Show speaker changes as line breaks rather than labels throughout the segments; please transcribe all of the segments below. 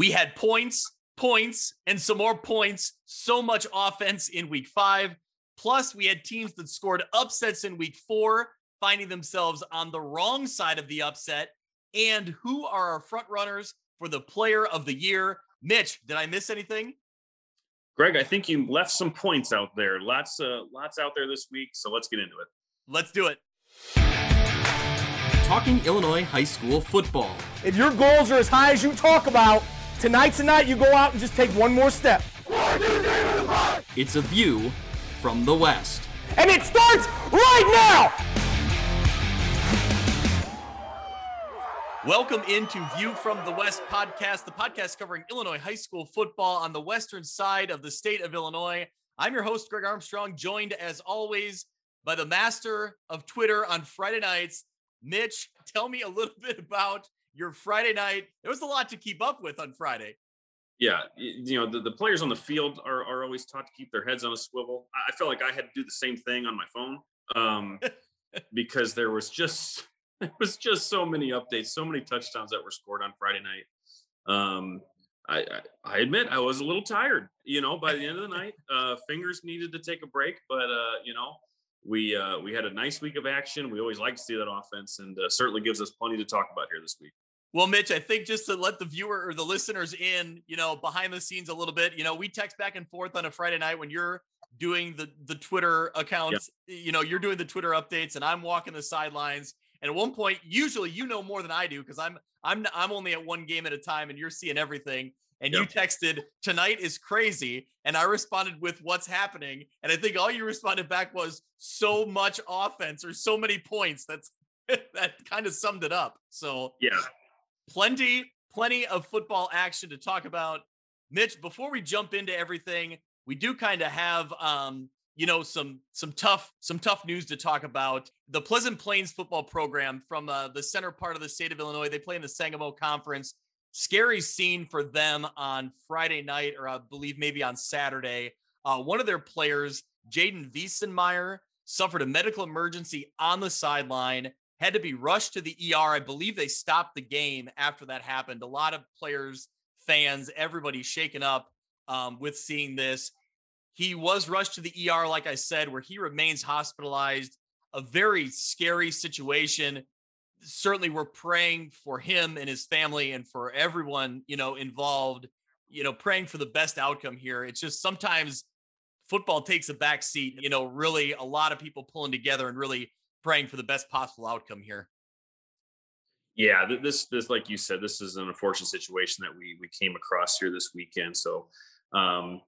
We had points, points, and some more points. So much offense in week five. Plus, we had teams that scored upsets in week four, finding themselves on the wrong side of the upset. And who are our front runners for the player of the year? Mitch, did I miss anything?
Greg, I think you left some points out there. Lots, uh, lots out there this week. So let's get into it.
Let's do it.
Talking Illinois high school football.
If your goals are as high as you talk about, tonight's the night you go out and just take one more step.
It's a view from the West.
And it starts right now!
Welcome into View from the West podcast, the podcast covering Illinois high school football on the western side of the state of Illinois. I'm your host, Greg Armstrong, joined as always by the master of Twitter on Friday nights. Mitch, tell me a little bit about your Friday night. There was a lot to keep up with on Friday.
Yeah, you know the, the players on the field are, are always taught to keep their heads on a swivel. I felt like I had to do the same thing on my phone um, because there was just there was just so many updates, so many touchdowns that were scored on Friday night. Um, I, I, I admit I was a little tired. You know, by the end of the night, uh, fingers needed to take a break, but uh, you know, we uh, we had a nice week of action. We always like to see that offense, and uh, certainly gives us plenty to talk about here this week.
Well, Mitch, I think just to let the viewer or the listeners in, you know, behind the scenes a little bit, you know, we text back and forth on a Friday night when you're doing the the Twitter accounts, yep. you know, you're doing the Twitter updates and I'm walking the sidelines and at one point, usually you know more than I do because I'm I'm I'm only at one game at a time, and you're seeing everything. And yep. you texted tonight is crazy, and I responded with what's happening. And I think all you responded back was so much offense or so many points. That's that kind of summed it up. So
yeah,
plenty plenty of football action to talk about. Mitch, before we jump into everything, we do kind of have um, you know some some tough some tough news to talk about. The pleasant plains football program from uh, the center part of the state of illinois they play in the sangamo conference. Scary scene for them on friday night or i believe maybe on saturday. Uh, one of their players jaden wiesenmeyer suffered a medical emergency on the sideline had to be rushed to the er i believe they stopped the game after that happened a lot of players fans everybody shaken up um, with seeing this he was rushed to the ER, like I said, where he remains hospitalized. A very scary situation. Certainly, we're praying for him and his family and for everyone, you know, involved, you know, praying for the best outcome here. It's just sometimes football takes a back seat, you know, really a lot of people pulling together and really praying for the best possible outcome here.
Yeah, this this like you said, this is an unfortunate situation that we we came across here this weekend. So um,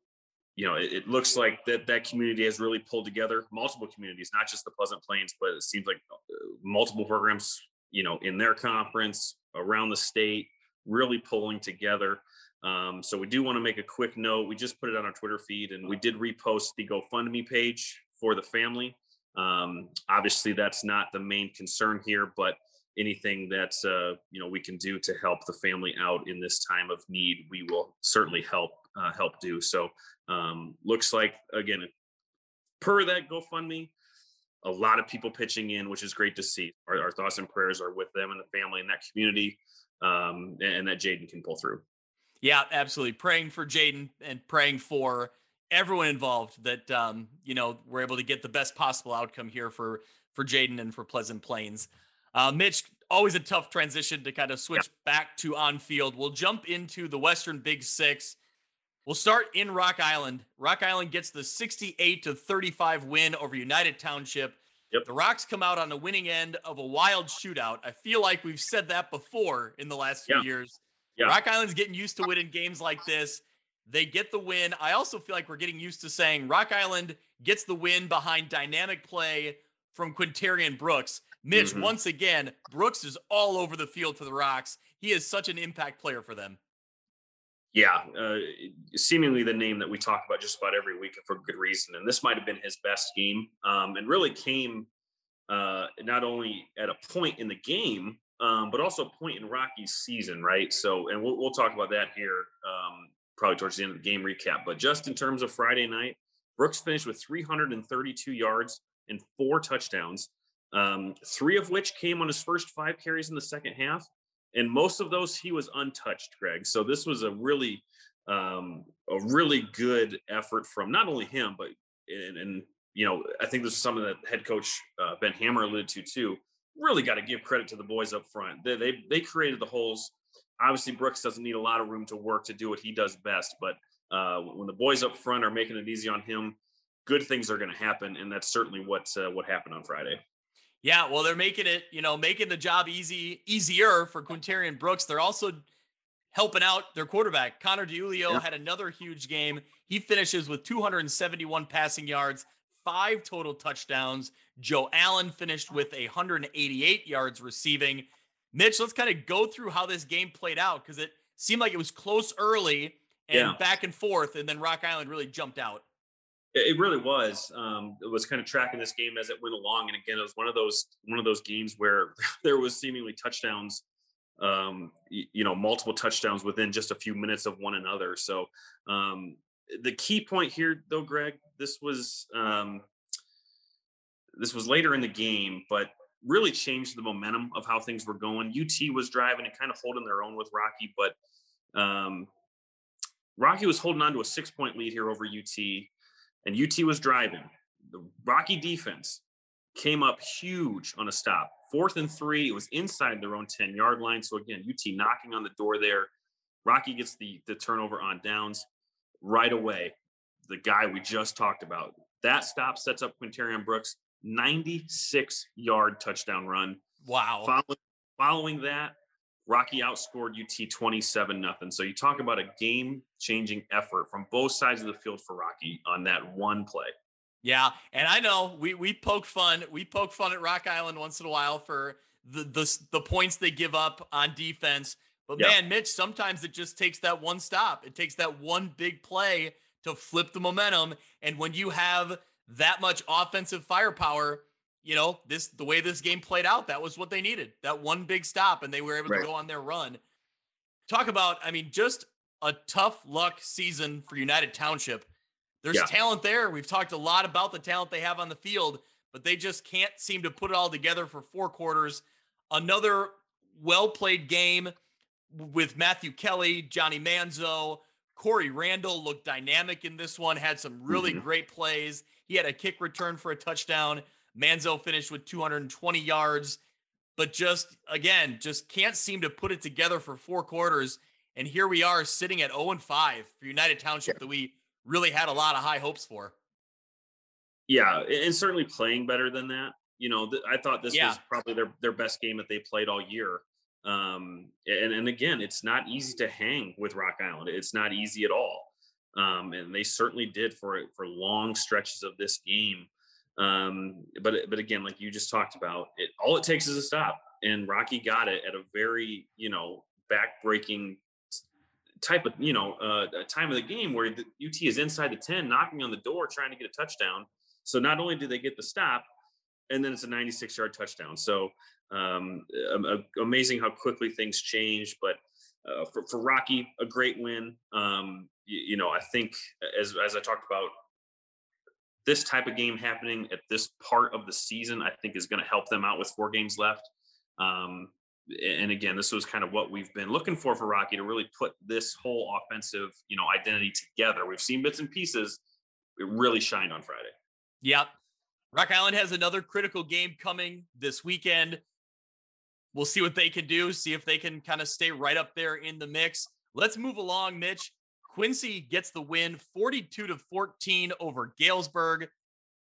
you know, it, it, looks like that that community has really pulled together multiple communities, not just the Pleasant Plains, but it seems like uh, multiple programs, you know, in their conference around the state, really pulling together. Um, so we do want to make a quick note. We just put it on our Twitter feed, and we did repost the GoFundMe page for the family. Um, obviously, that's not the main concern here, but anything that uh, you know we can do to help the family out in this time of need, we will certainly help uh, help do. So um, looks like again, per that GoFundMe, a lot of people pitching in, which is great to see. Our, our thoughts and prayers are with them and the family and that community, um, and, and that Jaden can pull through.
Yeah, absolutely. Praying for Jaden and praying for everyone involved that um, you know we're able to get the best possible outcome here for for Jaden and for Pleasant Plains. Uh, Mitch, always a tough transition to kind of switch yeah. back to on field. We'll jump into the Western Big Six. We'll start in Rock Island. Rock Island gets the 68 to 35 win over United Township. Yep. The Rocks come out on the winning end of a wild shootout. I feel like we've said that before in the last few yeah. years. Yeah. Rock Island's getting used to winning games like this. They get the win. I also feel like we're getting used to saying Rock Island gets the win behind dynamic play from Quintarian Brooks. Mitch, mm-hmm. once again, Brooks is all over the field for the Rocks. He is such an impact player for them.
Yeah, uh, seemingly the name that we talk about just about every week for good reason. And this might have been his best game, um, and really came uh, not only at a point in the game, um, but also a point in Rocky's season, right? So, and we'll, we'll talk about that here um, probably towards the end of the game recap. But just in terms of Friday night, Brooks finished with 332 yards and four touchdowns, um, three of which came on his first five carries in the second half. and most of those he was untouched, Greg. So this was a really um, a really good effort from not only him, but and, and you know I think this is something that head coach uh, Ben Hammer alluded to too. Really got to give credit to the boys up front. They, they they created the holes. Obviously, Brooks doesn't need a lot of room to work to do what he does best, but uh, when the boys up front are making it easy on him, good things are going to happen, and that's certainly what uh, what happened on Friday.
Yeah, well, they're making it, you know, making the job easy, easier for Quinterian Brooks. They're also helping out their quarterback. Connor DiUlio yeah. had another huge game. He finishes with 271 passing yards, five total touchdowns. Joe Allen finished with 188 yards receiving. Mitch, let's kind of go through how this game played out because it seemed like it was close early and yeah. back and forth, and then Rock Island really jumped out.
It really was. Um, it was kind of tracking this game as it went along, and again, it was one of those one of those games where there was seemingly touchdowns, um, you, you, know, multiple touchdowns within just a few minutes of one another. So um, the key point here, though, Greg, this was um, this was later in the game, but really changed the momentum of how things were going. UT was driving and kind of holding their own with Rocky, but um, Rocky was holding on to a six point lead here over UT and UT was driving. The Rocky defense came up huge on a stop. Fourth and three, it was inside their own 10 yard line. So again, UT knocking on the door there. Rocky gets the, the turnover on downs right away. The guy we just talked about. That stop sets up Quinterian Brooks, 96 yard touchdown run.
Wow.
Following, following that, Rocky outscored UT 27 nothing. So you talk about a game changing effort from both sides of the field for Rocky on that one play.
Yeah, and I know we we poke fun. We poke fun at Rock Island once in a while for the the, the points they give up on defense. But yep. man, Mitch, sometimes it just takes that one stop. It takes that one big play to flip the momentum. And when you have that much offensive firepower, you know, this the way this game played out, that was what they needed. That one big stop, and they were able right. to go on their run. Talk about, I mean, just a tough luck season for United Township. There's yeah. talent there. We've talked a lot about the talent they have on the field, but they just can't seem to put it all together for four quarters. Another well played game with Matthew Kelly, Johnny Manzo, Corey Randall looked dynamic in this one, had some really mm-hmm. great plays. He had a kick return for a touchdown. Manzo finished with 220 yards, but just again, just can't seem to put it together for four quarters. And here we are sitting at 0 and 5 for United Township yeah. that we really had a lot of high hopes for.
Yeah, and certainly playing better than that. You know, th- I thought this yeah. was probably their their best game that they played all year. Um, and and again, it's not easy to hang with Rock Island. It's not easy at all. Um, and they certainly did for for long stretches of this game. Um, but but again, like you just talked about, it all it takes is a stop, and Rocky got it at a very you know back-breaking type of you know uh, time of the game where the UT is inside the ten, knocking on the door, trying to get a touchdown. So not only do they get the stop, and then it's a 96 yard touchdown. So um, amazing how quickly things change. But uh, for, for Rocky, a great win. Um, you, you, know, I think as as I talked about this type of game happening at this part of the season, I think is going to help them out with four games left. Um, and again, this was kind of what we've been looking for for Rocky to really put this whole offensive, you know, identity together. We've seen bits and pieces. It really shined on Friday.
Yep. Rock Island has another critical game coming this weekend. We'll see what they can do, see if they can kind of stay right up there in the mix. Let's move along, Mitch. Quincy gets the win 42 to 14 over Galesburg.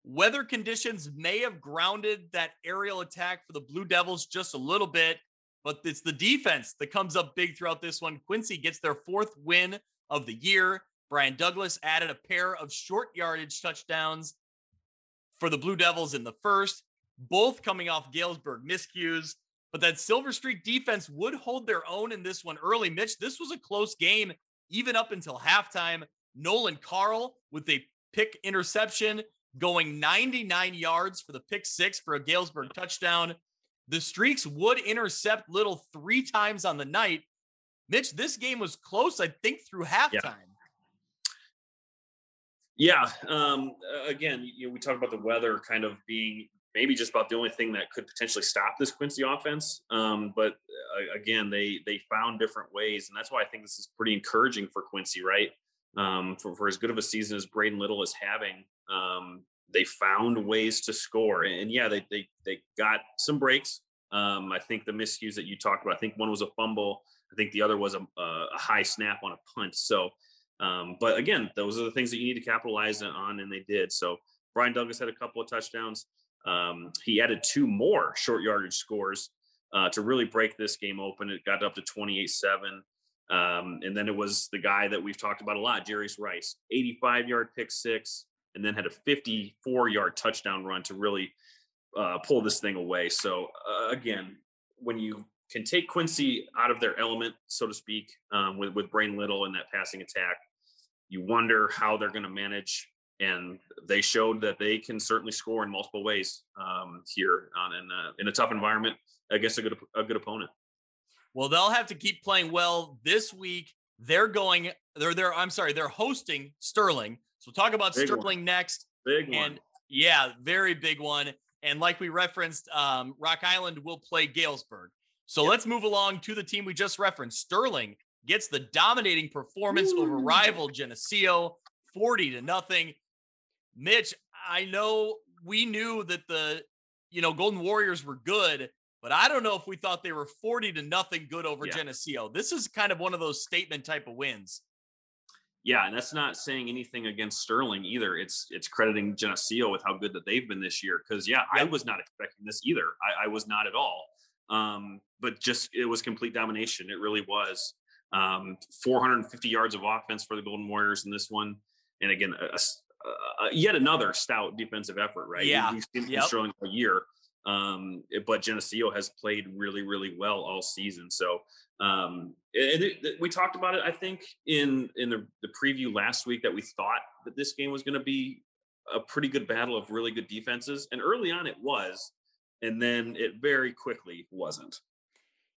Weather conditions may have grounded that aerial attack for the Blue Devils just a little bit, but it's the defense that comes up big throughout this one. Quincy gets their fourth win of the year. Brian Douglas added a pair of short yardage touchdowns for the Blue Devils in the first, both coming off Galesburg miscues. But that Silver Streak defense would hold their own in this one early. Mitch, this was a close game even up until halftime. Nolan Carl with a pick interception going 99 yards for the pick six for a Galesburg touchdown. The Streaks would intercept Little three times on the night. Mitch, this game was close, I think, through halftime.
Yeah. yeah um, again, you know, we talked about the weather kind of being maybe just about the only thing that could potentially stop this Quincy offense. Um, but uh, again, they they found different ways, and that's why I think this is pretty encouraging for Quincy, right? Um, for, for as good of a season as Braden Little is having, um, they found ways to score, and, yeah, they they they got some breaks. Um, I think the miscues that you talked about, I think one was a fumble. I think the other was a, a high snap on a punt. So, um, but again, those are the things that you need to capitalize on, and they did. So Brian Douglas had a couple of touchdowns. Um, he added two more short yardage scores uh, to really break this game open. It got up to 28 7. Um, and then it was the guy that we've talked about a lot, Jarius Rice, 85 yard pick six, and then had a 54 yard touchdown run to really uh, pull this thing away. So, uh, again, when you can take Quincy out of their element, so to speak, um, with, with Braden Little and that passing attack, you wonder how they're going to manage and they showed that they can certainly score in multiple ways um, here on in a, in a tough environment against a good a good opponent.
Well, they'll have to keep playing well this week. They're going. They're there. I'm sorry. They're hosting Sterling. So we'll talk about big Sterling one. next.
Big
one. Yeah, very big one. And like we referenced, um, Rock Island will play Galesburg. So yep. let's move along to the team we just referenced. Sterling gets the dominating performance Ooh. over rival Geneseo, 40 to nothing. Mitch, I know we knew that the you know Golden Warriors were good, but I don't know if we thought they were 40 to nothing good over yeah. Geneseo. This is kind of one of those statement type of wins.
Yeah, and that's not saying anything against Sterling either. It's it's crediting Geneseo with how good that they've been this year. Because yeah, I was not expecting this either. I, I was not at all. Um, but just it was complete domination. It really was. Um, 450 yards of offense for the Golden Warriors in this one, and again, a, uh, yet another stout defensive effort, right?
Yeah,
he's been
yep.
showing a year. Um, but Geneseo has played really, really well all season. So, um, and it, it, we talked about it, I think, in in the, the preview last week that we thought that this game was going to be a pretty good battle of really good defenses, and early on it was, and then it very quickly wasn't.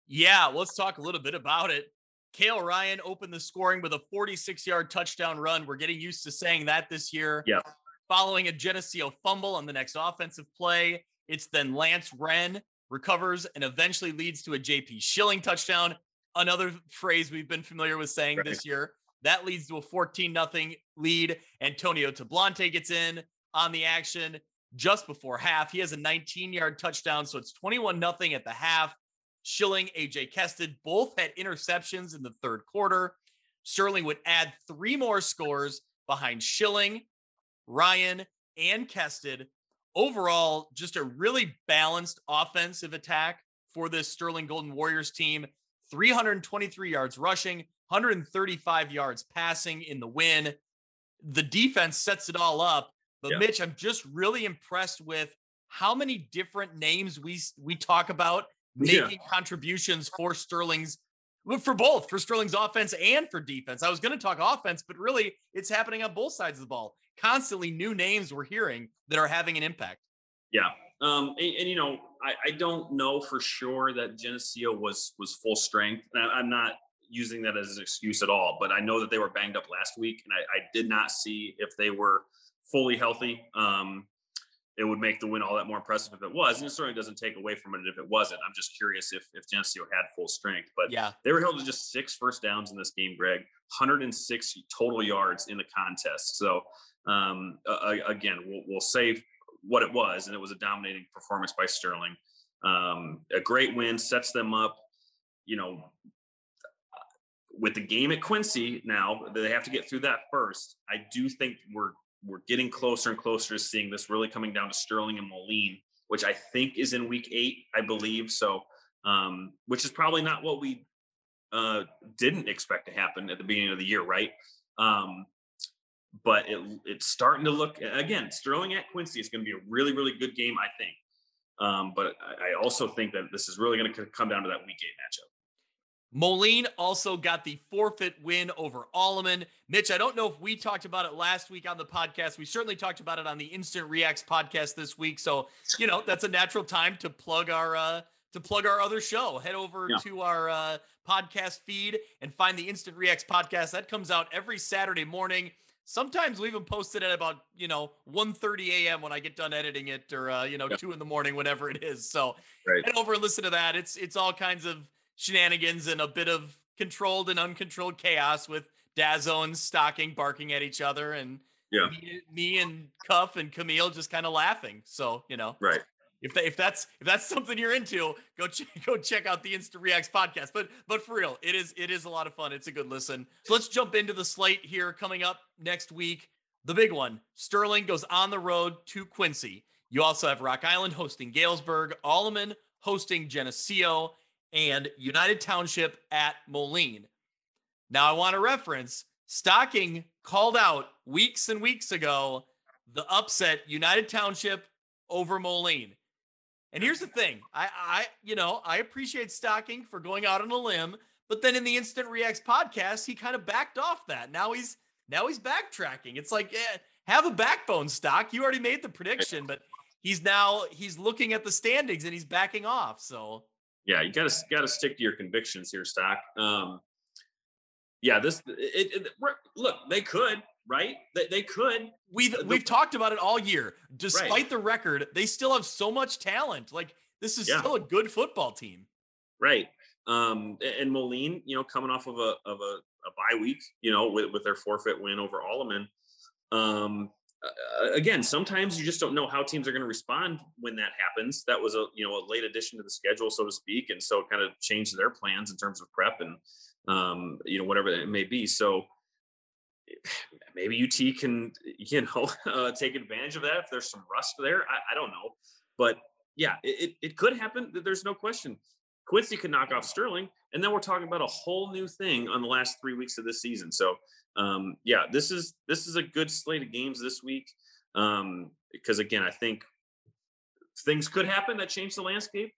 Yeah, let's talk a little bit about it. Kale Ryan opened the scoring with a 46 yard touchdown run. We're getting used to saying that this year.
Yeah.
Following a Geneseo fumble on the next offensive play, it's then Lance Wren recovers and eventually leads to a JP Schilling touchdown. Another phrase we've been familiar with saying right. this year. That leads to a 14 nothing lead. Antonio Tablante gets in on the action just before half. He has a 19 yard touchdown. So it's 21 nothing at the half. Schilling, AJ Kested both had interceptions in the third quarter. Sterling would add three more scores behind Schilling, Ryan, and Kested. Overall, just a really balanced offensive attack for this Sterling Golden Warriors team. 323 yards rushing, 135 yards passing in the win. The defense sets it all up. But yeah. Mitch, I'm just really impressed with how many different names we we talk about making yeah. contributions for Sterling's for both for Sterling's offense and for defense. I was going to talk offense, but really it's happening on both sides of the ball. Constantly new names we're hearing that are having an impact.
Yeah. Um, and, and you know, I, I, don't know for sure that Geneseo was was full strength. And I, am not using that as an excuse at all, but I know that they were banged up last week, and I, I did not see if they were fully healthy. Um, it would make the win all that more impressive if it was. And it certainly doesn't take away from it if it wasn't. I'm just curious if if Geneseo had full strength. But
yeah,
they were held to just six first downs in this game, Greg. 106 total yards in the contest. So um, uh, again, we'll, we'll say what it was, and it was a dominating performance by Sterling. Um, a great win sets them up. You know, with the game at Quincy now, they have to get through that first. I do think we're we're getting closer and closer to seeing this really coming down to Sterling and Moline, which I think is in week eight, I believe. So, um, which is probably not what we uh, didn't expect to happen at the beginning of the year, right? Um, but it, it's starting to look again. Sterling at Quincy is going to be a really, really good game, I think. Um, but I also think that this is really going to come down to that week eight matchup.
Moline also got the forfeit win over Alleman. Mitch, I don't know if we talked about it last week on the podcast. We certainly talked about it on the Instant Reacts podcast this week. So, you know, that's a natural time to plug our uh to plug our other show. Head over yeah. to our uh podcast feed and find the Instant Reacts podcast. That comes out every Saturday morning. Sometimes we even post it at about, you know, 1.30 a.m. when I get done editing it or, uh, you know, two in the morning, whenever it is. So right. head over and listen to that. It's, it's all kinds of shenanigans and a bit of controlled and uncontrolled chaos with Dazzone stocking, barking at each other and
yeah.
me, me and Cuff and Camille just kind of laughing. So, you know,
right
if that, if that's if that's something you're into, go ch- go check out the Instant Reacts podcast. But but for real, it is it is a lot of fun. It's a good listen. So let's jump into the slate here coming up next week. The big one: Sterling goes on the road to Quincy. You also have Rock Island hosting Galesburg, Alleman hosting Geneseo, and United Township at Moline. Now I want to reference Stocking called out weeks and weeks ago the upset United Township over Moline. And here's the thing I, I, you know, I appreciate Stocking for going out on a limb, but then in the Instant Reacts podcast, he kind of backed off that. Now he's now he's backtracking. It's like, eh, have a backbone, Stock. You already made the prediction, but he's now he's looking at the standings and he's backing off. So
yeah, you gotta gotta stick to your convictions here, Stock. Um, yeah, this it, it, look they could right? They, they could.
We've the, we've talked about it all year. Despite right. the record, they still have so much talent. Like this is yeah. still a good football team.
Right. Um, and Moline, you know, coming off of a of a, a bye week, you know, with, with their forfeit win over Alleman. Um, uh, again, sometimes you just don't know how teams are going to respond when that happens. That was a you know a late addition to the schedule, so to speak, and so kind of changed their plans in terms of prep and um, you know whatever it may be. So maybe UT can, you know, uh, take advantage of that if there's some rust there. I, I don't know, but yeah, it, it could happen. There's no question. Quincy could knock off Sterling, and then we're talking about a whole new thing on the last three weeks of this season. So, um, yeah, this is this is a good slate of games this week um, because again, I think things could happen that change the landscape.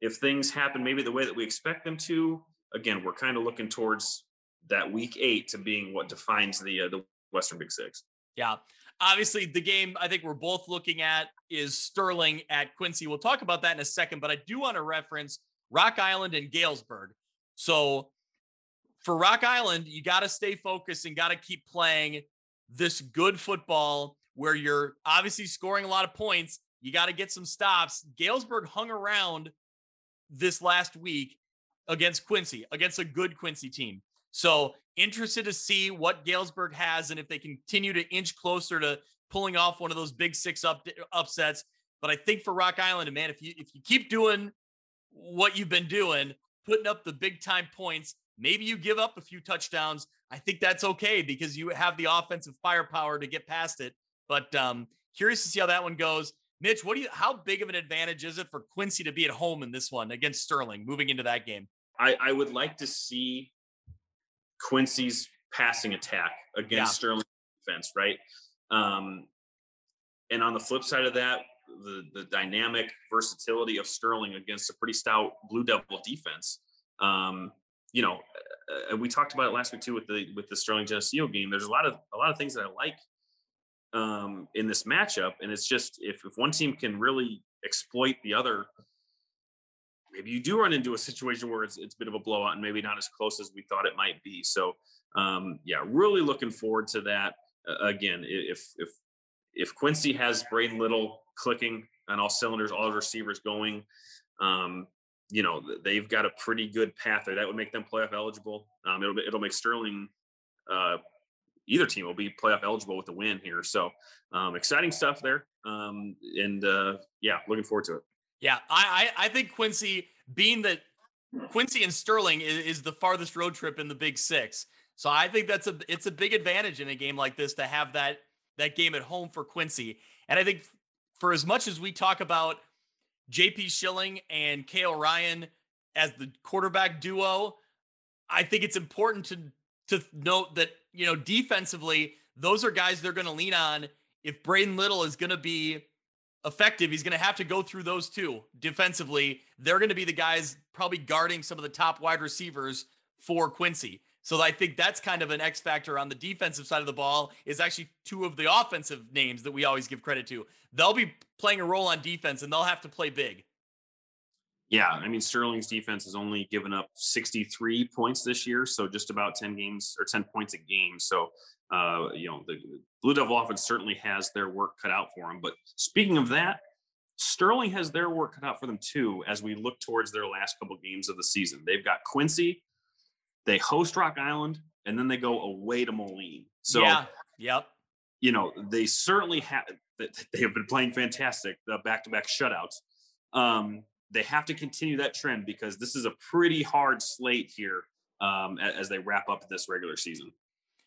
If things happen maybe the way that we expect them to, again, we're kind of looking towards that week eight to being what defines the uh, the Western Big Six.
Yeah. Obviously, the game I think we're both looking at is Sterling at Quincy. We'll talk about that in a second, but I do want to reference Rock Island and Galesburg. So for Rock Island, you got to stay focused and got to keep playing this good football where you're obviously scoring a lot of points. You got to get some stops. Galesburg hung around this last week against Quincy, against a good Quincy team. So interested to see what Galesburg has and if they continue to inch closer to pulling off one of those big six up upsets. But I think for Rock Island, man, if you if you keep doing what you've been doing, putting up the big time points, maybe you give up a few touchdowns. I think that's okay because you have the offensive firepower to get past it. But um, curious to see how that one goes. Mitch, what do you? How big of an advantage is it for Quincy to be at home in this one against Sterling, moving into that game?
I, I would like to see Quincy's passing attack against yeah. Sterling defense, right? Um, and on the flip side of that, the the dynamic versatility of Sterling against a pretty stout Blue Devil defense. Um, you know, uh, we talked about it last week too with the with the Sterling Geneseo game. There's a lot of a lot of things that I like um, in this matchup, and it's just if if one team can really exploit the other maybe you do run into a situation where it's it's a bit of a blowout and maybe not as close as we thought it might be. So um, yeah, really looking forward to that. Uh, again, if if if Quincy has Braden Little clicking on all cylinders, all receivers going, um, you know they've got a pretty good path there. That would make them playoff eligible. Um, it'll it'll make Sterling. Uh, either team will be playoff eligible with the win here. So um, exciting stuff there. Um, and uh, yeah, looking forward to it.
Yeah, I, I, I think Quincy, being that Quincy and Sterling is, is, the farthest road trip in the Big Six, so I think that's a it's a big advantage in a game like this to have that that game at home for Quincy. And I think for as much as we talk about J.P. Schilling and Kale Ryan as the quarterback duo, I think it's important to to note that you know defensively those are guys they're going to lean on if Braden Little is going to be effective, he's going to have to go through those two defensively. They're going to be the guys probably guarding some of the top wide receivers for Quincy. So I think that's kind of an X factor on the defensive side of the ball is actually two of the offensive names that we always give credit to. They'll be playing a role on defense and they'll have to play big.
Yeah, I mean Sterling's defense has only given up 63 points this year, so just about 10 games or 10 points a game. So uh, you know the Blue Devil offense certainly has their work cut out for them. But speaking of that, Sterling has their work cut out for them too as we look towards their last couple games of the season. They've got Quincy, they host Rock Island, and then they go away to Moline. So
yeah, yep.
You know they certainly have. They have been playing fantastic, the back-to-back shutouts. Um, they have to continue that trend because this is a pretty hard slate here um, as they wrap up this regular season.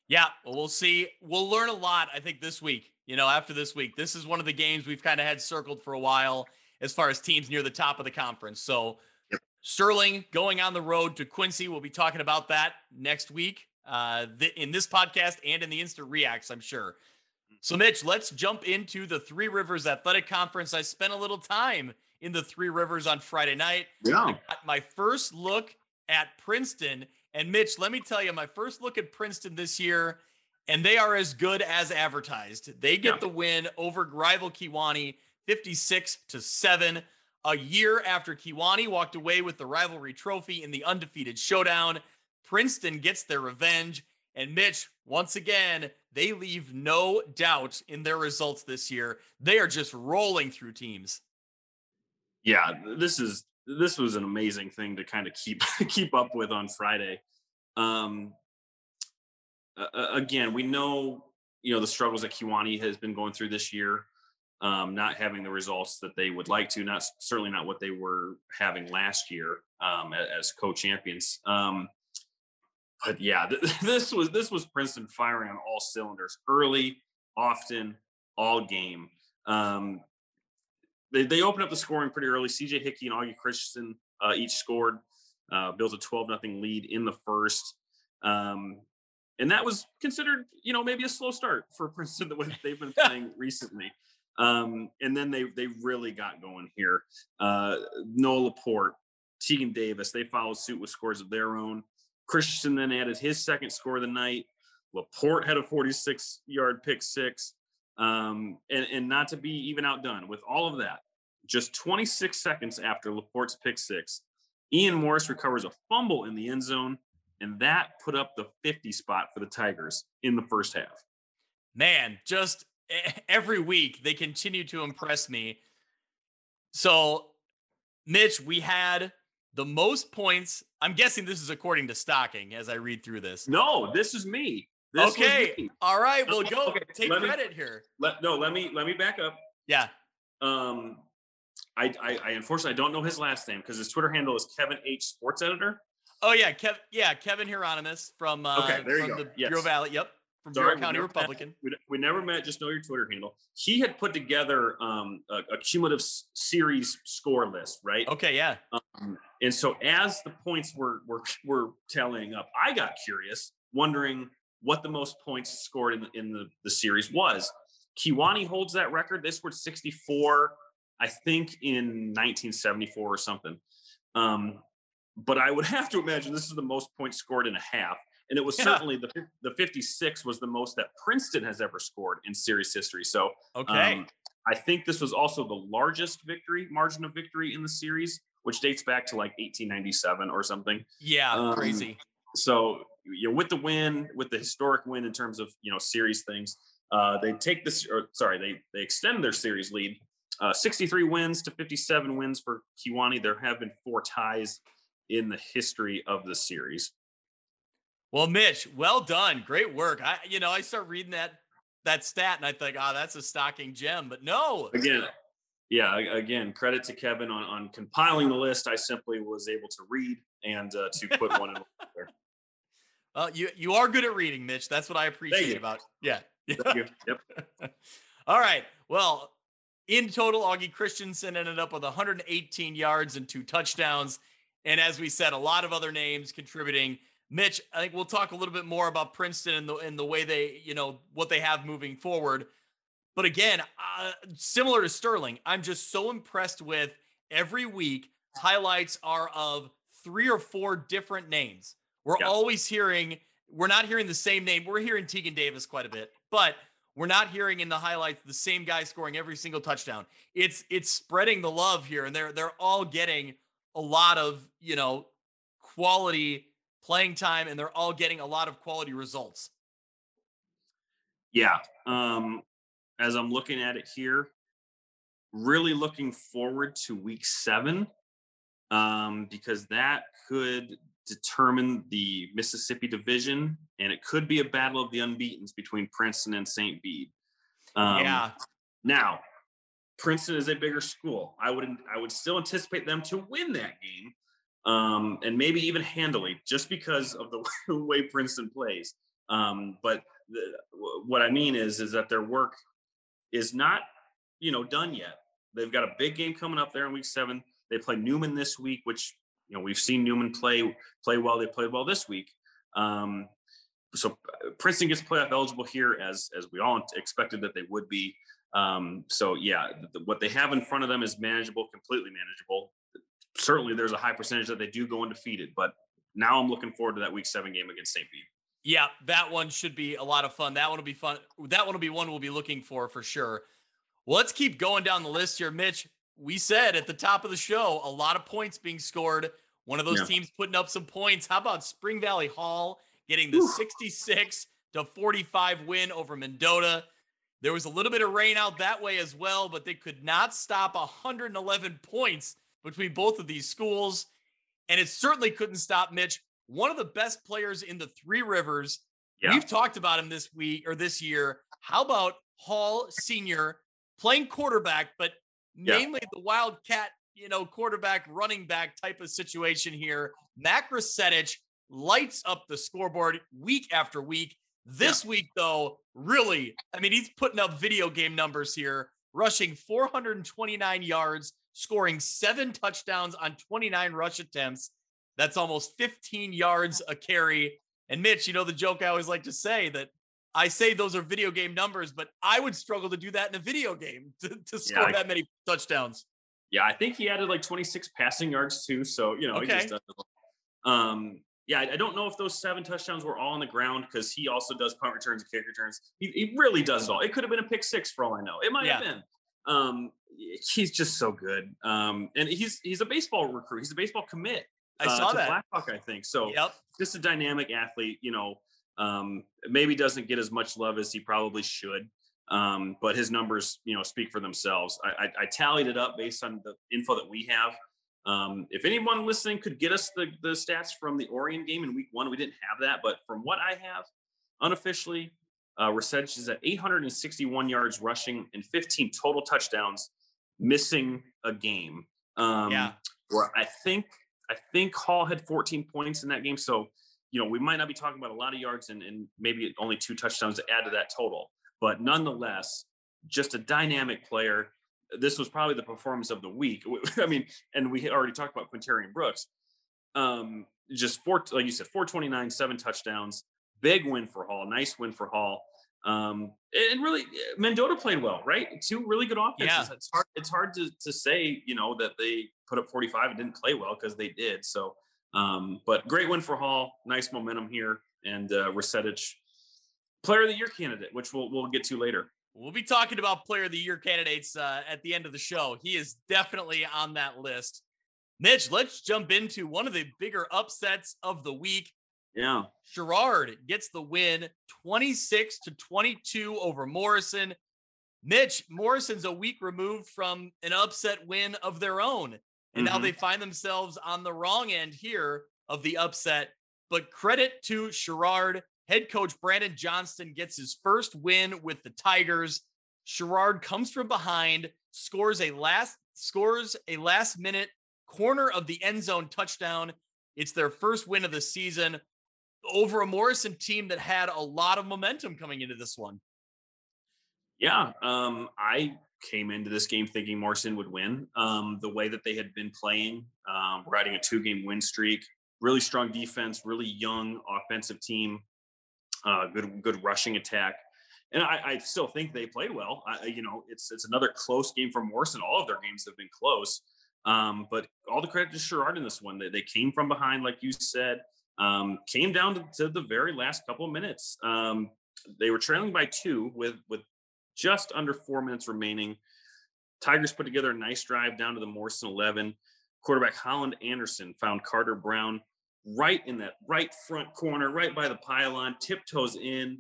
Yeah, well, we'll see. We'll learn a lot, I think, this week. You know, after this week, this is one of the games we've kind of had circled for a while as far as teams near the top of the conference. So. Sterling going on the road to Quincy. We'll be talking about that next week uh, th- in this podcast and in the instant reacts, I'm sure. So, Mitch, let's jump into the Three Rivers Athletic Conference. I spent a little time in the Three Rivers on Friday night.
Yeah.
my first look at Princeton. And Mitch, let me tell you, my first look at Princeton this year, and they are as good as advertised. They get yeah. the win over rival Kewanee 56 to 7. A year after Kewanee walked away with the rivalry trophy in the undefeated showdown, Princeton gets their revenge. And Mitch, once again, they leave no doubt in their results this year. They are just rolling through teams
yeah, this is this was an amazing thing to kind of keep keep up with on Friday. Um, uh, again, we know you know the struggles that Kewanee has been going through this year, um, not having the results that they would like to, not certainly not what they were having last year um, as co-champions. Um, but yeah, th- this was this was Princeton firing on all cylinders early, often, all game. Um, they, they opened up the scoring pretty early. CJ Hickey and Augie Christensen uh, each scored, uh, built a 12 nothing lead in the first. Um, and that was considered, you know, maybe a slow start for Princeton the way they've been playing recently. Um, and then they they really got going here. Uh, Noah Laporte, Tegan Davis, they followed suit with scores of their own. Christensen then added his second score of the night. Laporte had a 46 yard pick six. Um, and, and not to be even outdone with all of that, just 26 seconds after Laporte's pick six, Ian Morris recovers a fumble in the end zone, and that put up the 50 spot for the Tigers in the first half.
Man, just every week they continue to impress me. So, Mitch, we had the most points. I'm guessing this is according to stocking as I read through this.
No, this is me.
This okay. All right. Well, go okay. take let credit
me,
here.
Let no. Let me let me back up.
Yeah.
Um, I I, I unfortunately I don't know his last name because his Twitter handle is Kevin H Sports Editor.
Oh yeah, Kev. Yeah, Kevin Hieronymus from uh,
okay, there
you
from
go.
the yes.
Bureau Valley. Yep. From Sorry, Bureau County Republican.
Met, we, we, never met. Just know your Twitter handle. He had put together um, a, a cumulative s- series score list, right?
Okay. Yeah.
Um, and so as the points were were were tallying up, I got curious, wondering what the most points scored in the, in the, the series was. Kewanee holds that record. They scored 64, I think, in 1974 or something. Um, but I would have to imagine this is the most points scored in a half. And it was yeah. certainly the the 56 was the most that Princeton has ever scored in series history. So
okay, um,
I think this was also the largest victory margin of victory in the series, which dates back to like 1897 or something.
Yeah, um, crazy.
So you know, with the win, with the historic win in terms of you know series things, uh, they take this. Or sorry, they they extend their series lead. Uh, 63 wins to 57 wins for Kewanee. There have been four ties in the history of the series.
Well, Mitch, well done. Great work. I, you know, I start reading that that stat and I think, oh, that's a stocking gem. But no.
Again, yeah, again, credit to Kevin on, on compiling the list. I simply was able to read and uh, to put one in there.
Well, you you are good at reading, Mitch. That's what I appreciate about. Yeah.
Thank you. Yep.
All right. Well, in total, Augie Christensen ended up with 118 yards and two touchdowns. And as we said, a lot of other names contributing. Mitch, I think we'll talk a little bit more about Princeton and the and the way they, you know, what they have moving forward. But again, uh, similar to Sterling, I'm just so impressed with every week. Highlights are of three or four different names we're yeah. always hearing, we're not hearing the same name. We're hearing Tegan Davis quite a bit, but we're not hearing in the highlights the same guy scoring every single touchdown. It's it's spreading the love here, and they're they're all getting a lot of, you know, quality playing time and they're all getting a lot of quality results.
Yeah. Um, as I'm looking at it here, really looking forward to week seven um, because that could determine the Mississippi division and it could be a battle of the unbeatens between Princeton and St. Bede.
Um, yeah.
Now, Princeton is a bigger school. I would I would still anticipate them to win that game, um, and maybe even handily, just because of the way Princeton plays. Um, but the, what I mean is is that their work is not you know done yet. They've got a big game coming up there in week seven. They play Newman this week, which you know we've seen Newman play play well. They played well this week. Um, so uh, Princeton gets playoff eligible here, as as we all expected that they would be. Um, so yeah, what they have in front of them is manageable, completely manageable. Certainly, there's a high percentage that they do go undefeated, but now I'm looking forward to that Week Seven game against St. Bede.
Yeah, that one should be a lot of fun. That one will be fun. That one will be one we'll be looking for for sure. Well, let's keep going down the list here, Mitch. We said at the top of the show, a lot of points being scored. One of those yeah. teams putting up some points. How about Spring Valley Hall getting the 66 to 45 win over Mendota? There was a little bit of rain out that way as well, but they could not stop 111 points between both of these schools. And it certainly couldn't stop Mitch, one of the best players in the Three Rivers. Yeah. We've talked about him this week or this year. How about Hall Senior playing quarterback, but yeah. mainly the Wildcat, you know, quarterback, running back type of situation here. Mac Rasetich lights up the scoreboard week after week. This yeah. week, though, really, I mean, he's putting up video game numbers here, rushing 429 yards, scoring seven touchdowns on 29 rush attempts. That's almost 15 yards a carry. And Mitch, you know, the joke I always like to say that I say those are video game numbers, but I would struggle to do that in a video game to, to score yeah, that many touchdowns.
Yeah, I think he added like 26 passing yards too. So, you know, okay. he just does um, yeah, I don't know if those seven touchdowns were all on the ground because he also does punt returns and kick returns. He, he, really does it all. It could have been a pick six for all I know. It might yeah. have been. Um, he's just so good. Um, and he's he's a baseball recruit. He's a baseball commit.
I uh, saw that
Blackhawk, I think. So
yep.
just a dynamic athlete. You know, um, maybe doesn't get as much love as he probably should. Um, but his numbers, you know, speak for themselves. I, I, I tallied it up based on the info that we have. Um, if anyone listening could get us the, the stats from the Orion game in week one, we didn't have that, but from what I have unofficially, uh, is at 861 yards rushing and 15 total touchdowns, missing a game. Um,
yeah.
Where I think I think Hall had 14 points in that game, so you know we might not be talking about a lot of yards and, and maybe only two touchdowns to add to that total, but nonetheless, just a dynamic player this was probably the performance of the week. I mean, and we already talked about Quintarian Brooks. Um, just four, like you said, 429, seven touchdowns, big win for Hall, nice win for Hall. Um, and really, eh, Mendota played well, right? Two really good offenses.
Yeah.
It's hard. It's hard to to say, you know, that they put up 45 and didn't play well because they did. So, um, but great win for Hall. Nice momentum here, and uh, Rasetich, player of the year candidate, which we'll we'll get to later.
We'll be talking about player of the year candidates uh, at the end of the show. He is definitely on that list. Mitch, let's jump into one of the bigger upsets of the week.
Yeah.
Sherrard gets the win 26 to 22 over Morrison. Mitch, Morrison's a week removed from an upset win of their own. And mm-hmm. now they find themselves on the wrong end here of the upset. But credit to Sherrard Head coach Brandon Johnston gets his first win with the Tigers. Sherrard comes from behind, scores a last scores a last minute corner of the end zone touchdown. It's their first win of the season over a Morrison team that had a lot of momentum coming into this one.
Yeah, um, I came into this game thinking Morrison would win. Um, the way that they had been playing, um, riding a two-game win streak, really strong defense, really young offensive team uh, good good rushing attack. And I, I, still think they played well. I, you know, it's it's another close game for Morrison. All of their games have been close. Um, but all the credit to Sherrard in this one. They, they came from behind, like you said, um, came down to, to, the very last couple of minutes. Um, they were trailing by two with with just under four minutes remaining. Tigers put together a nice drive down to the Morrison 11. quarterback Holland Anderson found Carter Brown right in that right front corner, right by the pylon, tiptoes in.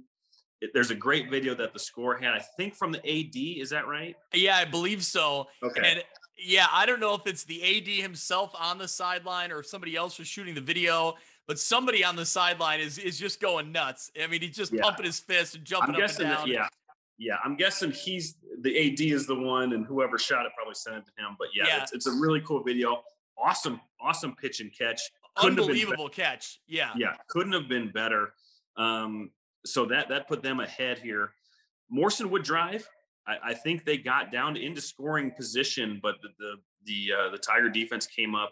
It, there's a great video that the score had, I think from the AD. Is that right?
Yeah, I believe so.
Okay.
And yeah, I don't know if it's the AD himself on the sideline or if somebody else was shooting the video, but somebody on the sideline is is just going nuts. I mean, he's just
Yeah.
pumping his fist and jumping
I'm
up
guessing
and
that, yeah. Yeah, I'm guessing he's the AD is the one, and whoever shot it probably sent it to him. But yeah,
Yeah.
It's, it's a really cool video. Awesome, awesome pitch and catch. Couldn't
Unbelievable catch. Yeah.
yeah, couldn't have been better. Um, so that that put them ahead here. Morrison would drive. I, I think they got down into scoring position, but the the the, uh, the Tiger defense came up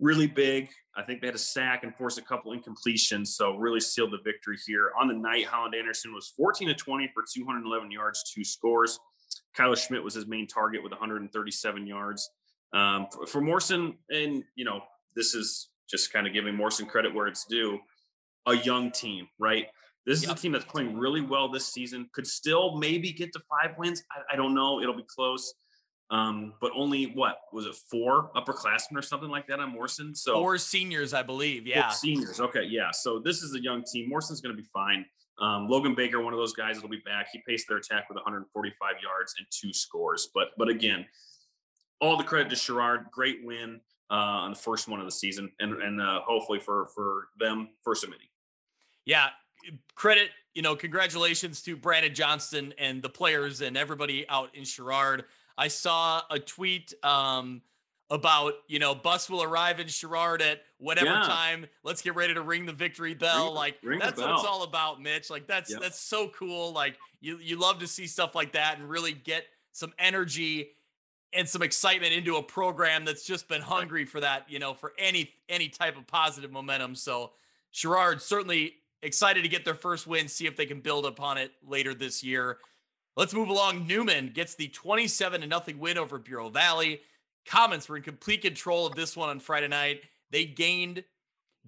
really big. I think they had a sack and forced a couple incompletions, so really sealed the victory here. On the night, Holland Anderson was 14 to 20 for 211 yards, two scores. Kyler Schmidt was his main target with 137 yards. Um, for, for Morrison, and you know, this is just kind of giving Morrison credit where it's due. A young team, right? This is
Yep.
a team that's playing really well this season. Could still maybe get to five wins. I, I don't know. It'll be close. Um, but only what was it? Four upperclassmen or something like that on Morrison. So
Four seniors, I believe. Yeah.
seniors. Okay, yeah. So this is a young team. Morrison's going to be fine. Um, Logan Baker, one of those guys, will be back. He paced their attack with 145 yards and two scores. But but again, all the credit to Sherrard. Great win uh, on the first one of the season, and and uh, hopefully for for them first of many.
Yeah. Credit, you know, congratulations to Brandon Johnston and the players and everybody out in Sherrard. I saw a tweet um, about, you know, bus will arrive in Sherrard at whatever
Yeah.
time. Let's get ready to ring the victory bell.
Ring-
like
ring
that's what it's all about, Mitch. Like that's
Yep.
that's so cool. Like you you love to see stuff like that and really get some energy and some excitement into a program that's just been hungry for that, you know, for any any type of positive momentum. So Sherrard certainly excited to get their first win, see if they can build upon it later this year. Let's move along. Newman gets the 27 to nothing win over Bureau Valley. Comets were in complete control of this one on Friday night. They gained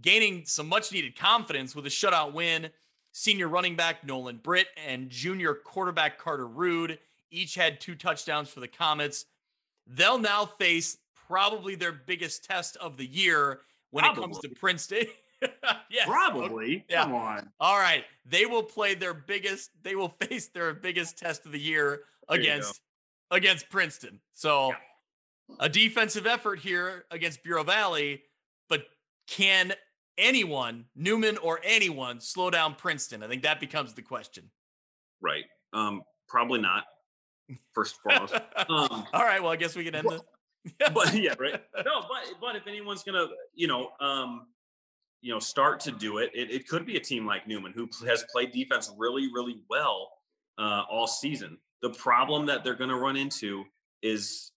gaining some much needed confidence with a shutout win. Senior running back Nolan Britt and junior quarterback Carter Rude each had two touchdowns for the Comets. They'll now face probably their biggest test of the year when it comes to Princeton. yes.
Probably.
Yeah.
Come on.
All right. They will play their biggest, they will face their biggest test of the year
There
against against Princeton. So
Yeah.
a defensive effort here against Bureau Valley, but can anyone, Newman or anyone, slow down Princeton? I think that becomes the question.
Right. Um, probably not. First and foremost. Um,
All right. Well, I guess we can end
Well,
the
but yeah, right. No, but but if anyone's gonna, you know, um, you know, start to do it, it, it could be a team like Newman who has played defense really, really well uh, all season. The problem that they're going to run into is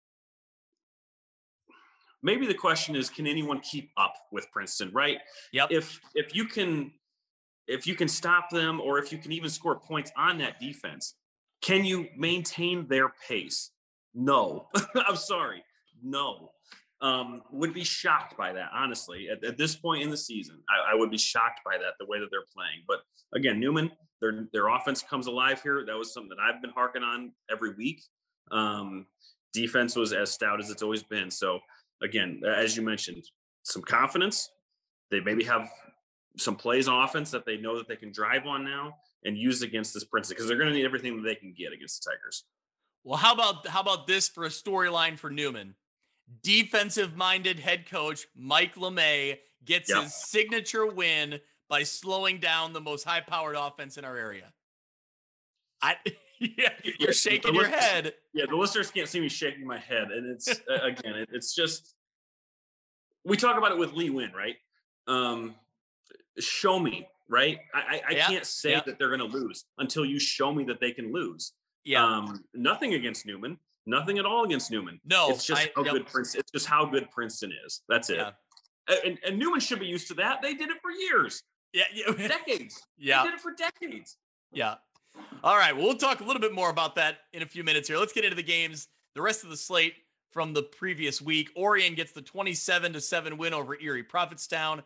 maybe the question is, can anyone keep up with Princeton? Right?
Yep.
If if you can if you can stop them, or if you can even score points on that defense, can you maintain their pace? No, I'm sorry. No. Um, would be shocked by that, honestly. At, at this point in the season, I, I would be shocked by that, the way that they're playing. But again, Newman, their their offense comes alive here. That was something that I've been harking on every week. Um, defense was as stout as it's always been. So again, as you mentioned, some confidence. They maybe have some plays on offense that they know that they can drive on now and use against this Princeton because they're going to need everything that they can get against the Tigers.
Well, how about how about this for a storyline for Newman? Defensive minded head coach Mike LeMay gets
Yep.
his signature win by slowing down the most high powered offense in our area. I yeah, you're shaking your head.
Yeah, the listeners can't see me shaking my head, and it's again, it, it's just we talk about it with Lee Win, right? Um, show me, right? I I, I
Yeah,
can't say
yeah.
that they're going to lose until you show me that they can lose.
Yeah.
Um, nothing against Newman, nothing at all against Newman.
no,
it's just
I-
how
yep,
good Princeton. It's just how good Princeton is. That's it.
Yeah.
And, and Newman should be used to that. They did it for years,
Yeah, yeah,
decades.
yeah.
They did it for decades.
Yeah. All right. Well, we'll talk a little bit more about that in a few minutes here. Let's get into the games. The rest of the slate from the previous week. Orion gets the 27 to 7 win over Erie Prophetstown.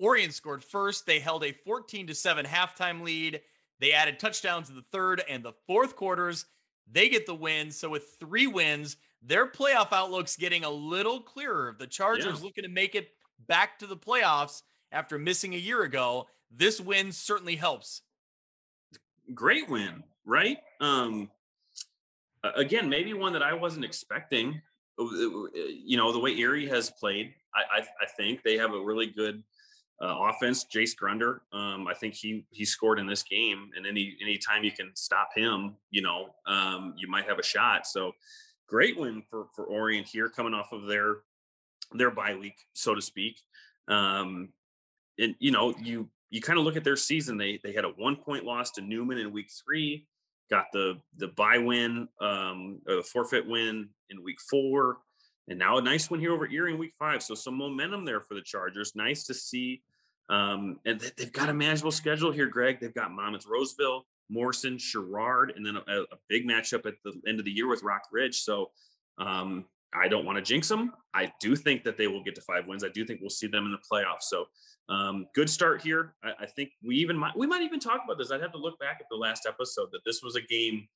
Orion scored first. They held a 14 to 7 halftime lead. They added touchdowns in the third and the fourth quarters. They get the win. So with three wins, their playoff outlook's getting a little clearer. The Chargers
Yeah.
looking to make it back to the playoffs after missing a year ago. This win certainly helps.
great win, right? Um, again, maybe one that I wasn't expecting. Uh, uh, You know, the way Erie has played, I, I, I think they have a really good uh, offense. Jace Grunder, um, I think he he scored in this game, and any any time you can stop him, you know, um, you might have a shot. So, great win for for Orion here, coming off of their their bye week, so to speak. Um, and you know, you you kind of look at their season. They they had a one point loss to Newman in week three, got the the bye win, um, the forfeit win in week four, and now a nice one here over Erie in week five. So some momentum there for the Chargers. Nice to see. Um, and they- they've got a manageable schedule here, Greg. They've got Monmouth, Roseville, Morrison, Sherrard, and then a, a big matchup at the end of the year with Rock Ridge. So um, I don't want to jinx them. I do think that they will get to five wins. I do think we'll see them in the playoffs. So um, good start here. I, I think we even might we might even talk about this. I'd have to look back at the last episode that this was a game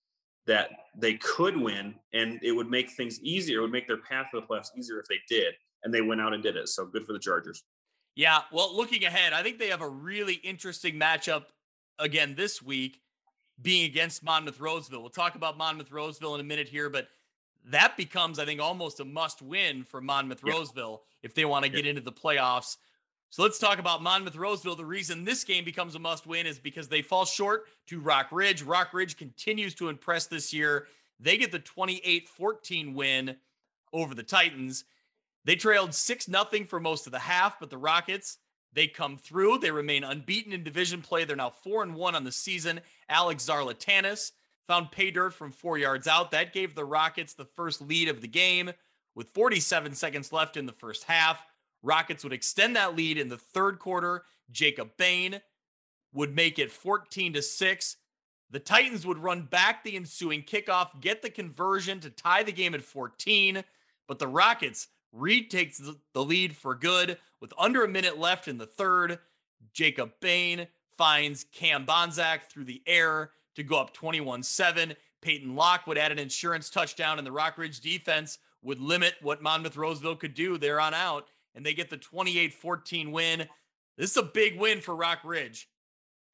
that they could win and it would make things easier. It would make their path to the playoffs easier if they did. And they went out and did it. So good for the Chargers.
Yeah, well, looking ahead, I think they have a really interesting matchup again this week, being against Monmouth Roseville. We'll talk about Monmouth Roseville in a minute here, but that becomes, I think, almost a must win for Monmouth
Yeah.
Roseville if they want to
Yeah.
get into the playoffs. So let's talk about Monmouth Roseville. The reason this game becomes a must win is because they fall short to Rock Ridge. Rock Ridge continues to impress this year. They get the 28 14 win over the Titans. They trailed 6 0 for most of the half, but the Rockets, they come through. They remain unbeaten in division play. They're now 4 and 1 on the season. Alex Zarlatanis found pay dirt from four yards out. That gave the Rockets the first lead of the game with 47 seconds left in the first half. Rockets would extend that lead in the third quarter. Jacob Bain would make it 14 to 6. The Titans would run back the ensuing kickoff, get the conversion to tie the game at 14, but the Rockets retakes the lead for good with under a minute left in the third. Jacob Bain finds Cam Bonzak through the air to go up 21 7. Peyton Locke would add an insurance touchdown, and the Rockridge defense would limit what Monmouth Roseville could do there on out, and they get the 28 14 win. This is a big win for Rock Ridge.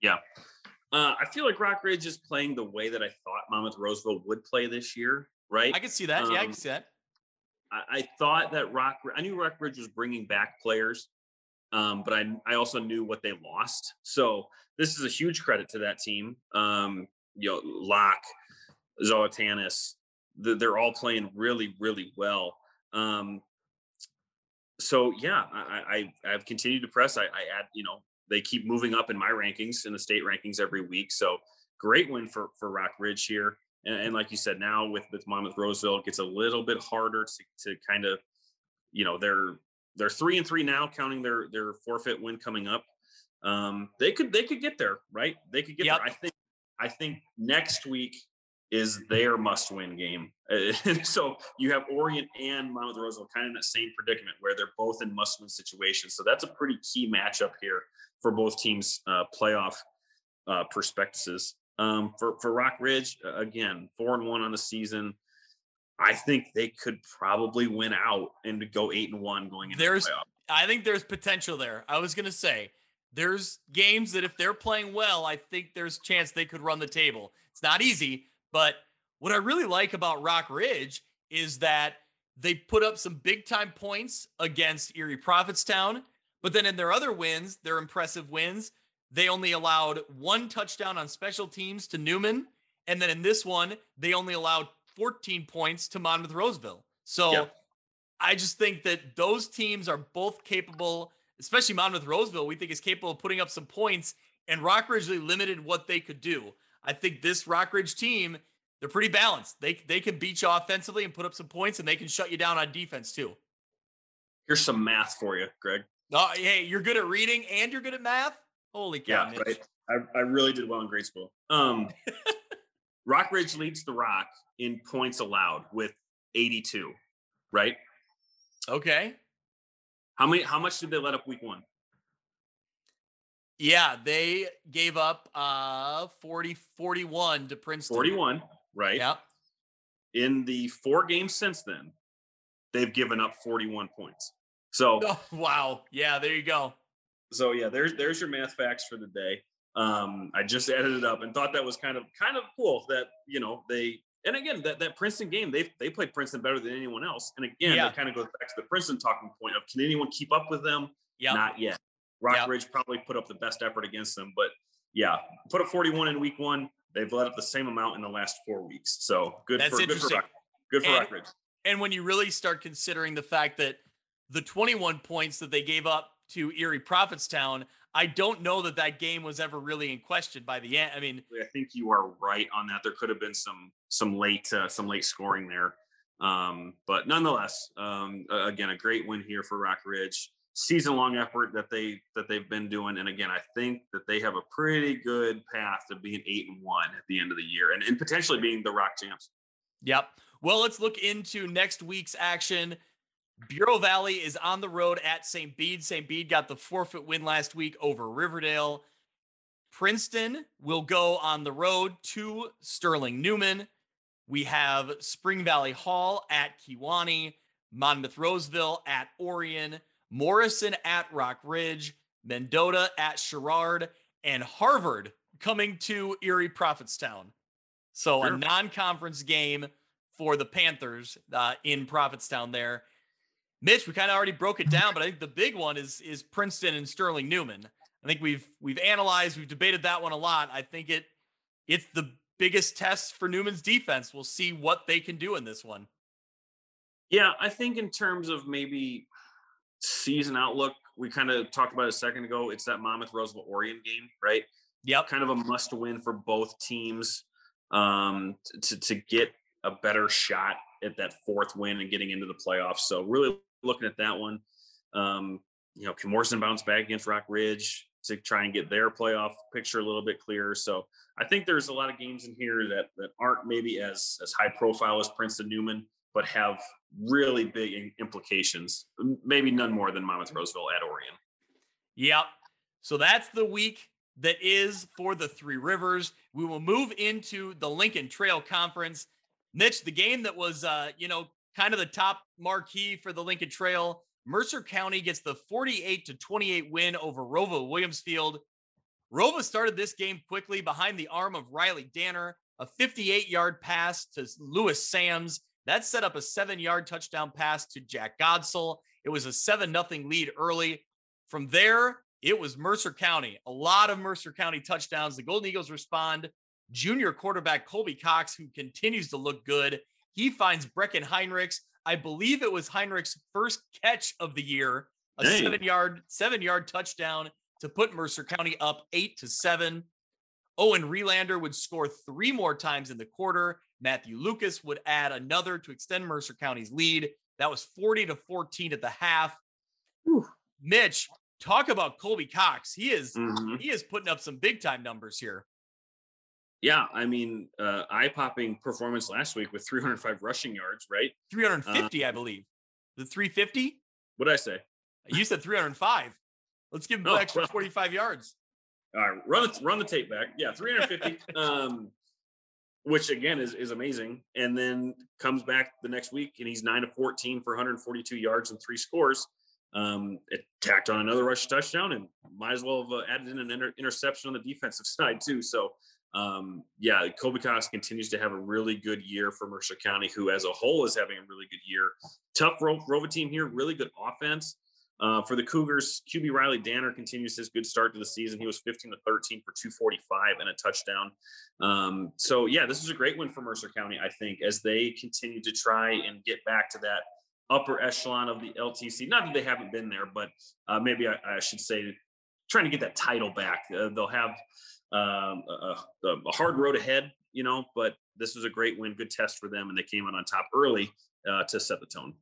Yeah. Uh, I feel like Rock Ridge is playing the way that I thought Monmouth Roseville would play this year, right?
I can see that. yeah, I
Um,
can see that.
I, I thought that Rock, I knew Rock Ridge was bringing back players, um, but I, I also knew what they lost. So this is a huge credit to that team. Um, you know, Locke, Zolatanis, th- they're all playing really, really well. Um, so yeah, I, I, I've continued to press. I, I add, you know, they keep moving up in my rankings in the state rankings every week. So great win for for Rock Ridge here. And, and like you said, now with with Monmouth Roseville, it gets a little bit harder to to kind of, you know, they're they're three and three now, counting their their forfeit win coming up. Um, they could they could get there, right? They could get
Yep.
there. I think I think next week is their must win game. So you have Orion and Monmouth Roseville kind of in that same predicament where they're both in must win situations. So that's a pretty key matchup here for both teams' uh, playoff uh, perspectives. Um, for, for Rock Ridge, again, four and one on the season. I think they could probably win out and go eight and one going into
There's-
the playoff.
I think there's potential there. I was going to say there's games that if they're playing well, I think there's chance they could run the table. It's not easy, but what I really like about Rock Ridge is that they put up some big time points against Erie Prophetstown, but then in their other wins, their impressive wins, they only allowed one touchdown on special teams to Newman. And then in this one, they only allowed 14 points to Monmouth Roseville. So
Yeah.
I just think that those teams are both capable, especially Monmouth Roseville, we think is capable of putting up some points, and Rockridge really limited what they could do. I think this Rockridge team, they're pretty balanced. They they can beat you offensively and put up some points, and they can shut you down on defense too.
Here's some math for you, Greg.
Oh, hey, you're good at reading and you're good at math. Holy cow!
Yeah, right. I, I really did well in grade school. Um, Rock Ridge leads the Rock in points allowed with 82. Right?
Okay.
How many? How much did they let up week one?
Yeah, they gave up uh 40 41 to Princeton.
41. Right?
Yeah.
in the four games since then, they've given up 41 points. So
oh, wow, yeah, there you go.
So yeah, there's there's your math facts for the day. Um, I just added it up and thought that was kind of kind of cool that you know they and again that, that Princeton game they they played Princeton better than anyone else. And again, yeah. that kind of goes back to the Princeton talking point of can anyone keep up with them?
Yeah,
not yet. Rockridge yep. probably put up the best effort against them, but yeah, put up 41 in week one. They've let up the same amount in the last four weeks. So good
That's
for good for good for
and,
Rockridge.
And when you really start considering the fact that the 21 points that they gave up to Erie Prophetstown, I don't know that that game was ever really in question by the end. I mean,
I think you are right on that. There could have been some some late uh, some late scoring there, um, but nonetheless, um, again, a great win here for Rockridge. Season long effort that they that they've been doing, and again, I think that they have a pretty good path to being eight and one at the end of the year, and, and potentially being the Rock champs.
Yep. Well, let's look into next week's action. Bureau Valley is on the road at St. Bede. St. Bede got the forfeit win last week over Riverdale. Princeton will go on the road to Sterling Newman. We have Spring Valley Hall at Kewanee, Monmouth Roseville at Orion, Morrison at Rock Ridge, Mendota at Sherrard, and Harvard coming to Erie Prophetstown. So sure. a non-conference game for the Panthers uh, in Prophetstown there. Mitch, we kind of already broke it down, but I think the big one is is Princeton and Sterling Newman. I think we've we've analyzed, we've debated that one a lot. I think it it's the biggest test for Newman's defense. We'll see what they can do in this one.
Yeah, I think in terms of maybe season outlook, we kind of talked about a second ago. It's that Monmouth Roseville Orion game, right?
Yep.
Kind of a must win for both teams um, to, to get a better shot at that fourth win and getting into the playoffs. So really looking at that one. Um, you know, can Morrison bounce back against Rock Ridge to try and get their playoff picture a little bit clearer? So I think there's a lot of games in here that that aren't maybe as as high profile as Princeton Newman, but have really big implications. Maybe none more than Monmouth Roseville at Orion.
Yep. So that's the week that is for the Three Rivers. We will move into the Lincoln Trail Conference. Mitch, the game that was, uh, you know, kind of the top marquee for the Lincoln Trail. Mercer County gets the 48 to 28 win over Rova Williamsfield. Rova started this game quickly behind the arm of Riley Danner, a 58 yard pass to Lewis Sams. That set up a seven yard touchdown pass to Jack Godsell. It was a 7 nothing lead early. From there, it was Mercer County. A lot of Mercer County touchdowns. The Golden Eagles respond. Junior quarterback Colby Cox, who continues to look good, he finds Brecken Heinrichs. I believe it was Heinrichs' first catch of the year, a Dang. seven yard, seven yard touchdown to put Mercer County up eight to seven. Owen Relander would score three more times in the quarter. Matthew Lucas would add another to extend Mercer County's lead. That was 40 to 14 at the half. Whew. Mitch, talk about Colby Cox. He is mm-hmm. he is putting up some big time numbers here
yeah, I mean, uh, eye popping performance last week with 305 rushing yards, right?
350, uh, I believe. The 350?
What did I say?
You said 305. Let's give him oh, extra well, 45 yards.
All right, run the, run the tape back. Yeah, 350, um, which again is, is amazing. And then comes back the next week and he's 9 to 14 for 142 yards and three scores. Um, it tacked on another rush touchdown and might as well have uh, added in an inter- interception on the defensive side, too. So, um, yeah, Cox continues to have a really good year for Mercer County, who as a whole is having a really good year. Tough Ro- Rova team here, really good offense. Uh, for the Cougars, QB Riley Danner continues his good start to the season. He was 15 to 13 for 245 and a touchdown. Um, so, yeah, this is a great win for Mercer County, I think, as they continue to try and get back to that upper echelon of the LTC. Not that they haven't been there, but uh, maybe I, I, should say trying to get that title back. Uh, they'll have um, a, a, hard road ahead, you know, but this was a great win, good test for them, and they came out on top early uh, to set the tone.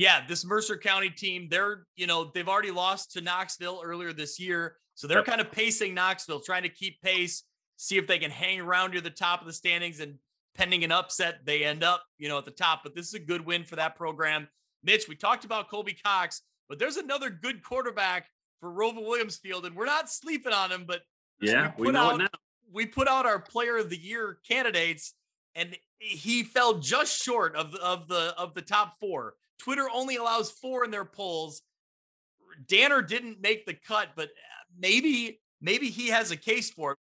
Yeah, this Mercer County team, they're, you know, they've already lost to Knoxville earlier this year. So they're yep. kind of pacing Knoxville, trying to keep pace, see if they can hang around near the top of the standings. And pending an upset, they end up, you know, at the top. But this is a good win for that program. Mitch, we talked about Colby Cox, but there's another good quarterback for Rova Williamsfield, and we're not sleeping on him, but
yeah, we, we know
out,
it now.
We put out our player of the year candidates. and he fell just short of the of the of the top four. Twitter only allows four in their polls. Danner didn't make the cut, but uh, maybe maybe he has a case for it.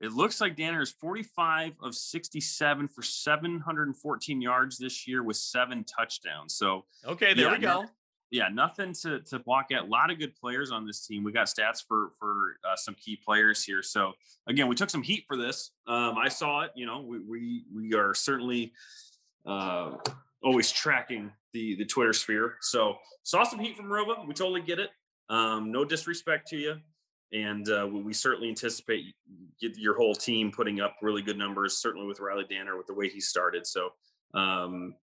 It looks like Danner is 45 of 67 for 714 yards this year with seven touchdowns. So
okay, there
yeah,
we go.
Yeah, nothing to to block at. A lot of good players on this team. We got stats for for uh, some key players here. So again, we took some heat for this. Um, I saw it. You know, we we we are certainly uh, always tracking the the Twitter sphere. So saw some heat from Rova. We totally get it. Um, no disrespect to you and uh, we certainly anticipate your whole team putting up really good numbers. Certainly with Riley Danner with the way he started. So, um,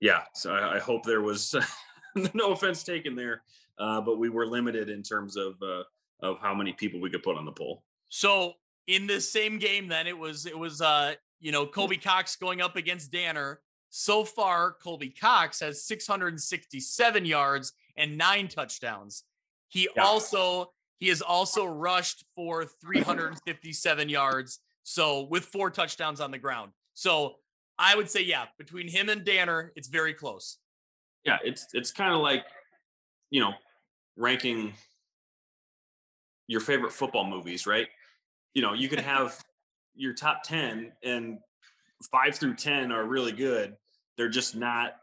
yeah. So I, I, hope there was no offense taken there, uh, but we were limited in terms of uh, of how many people we could put on the poll.
So in this same game, then it was it was uh, you know Colby Cox going up against Danner. So far, Colby Cox has 667 yards and nine touchdowns. He yeah. also he has also rushed for 357 yards. So with four touchdowns on the ground. So I would say, yeah, between him and Danner, it's very close.
Yeah, it's it's kind of like, you know, ranking your favorite football movies, right? You know, you could have your top 10 and five through 10 are really good. They're just not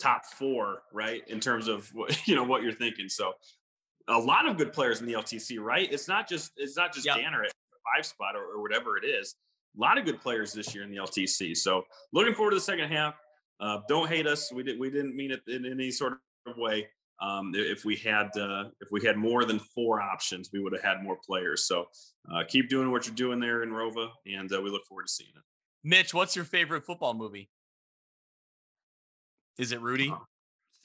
top four, right? In terms of what, you know, what you're thinking. So a lot of good players in the LTC, right? It's not just it's not just yep. Danner at five spot or, or, whatever it is. A lot of good players this year in the LTC. So looking forward to the second half. Uh, don't hate us. We did we didn't mean it in any sort of way. Um, if we had uh, if we had more than four options, we would have had more players. So uh, keep doing what you're doing there in Rova, and uh, we look forward to seeing it.
Mitch, what's your favorite football movie? Is it Rudy? Uh,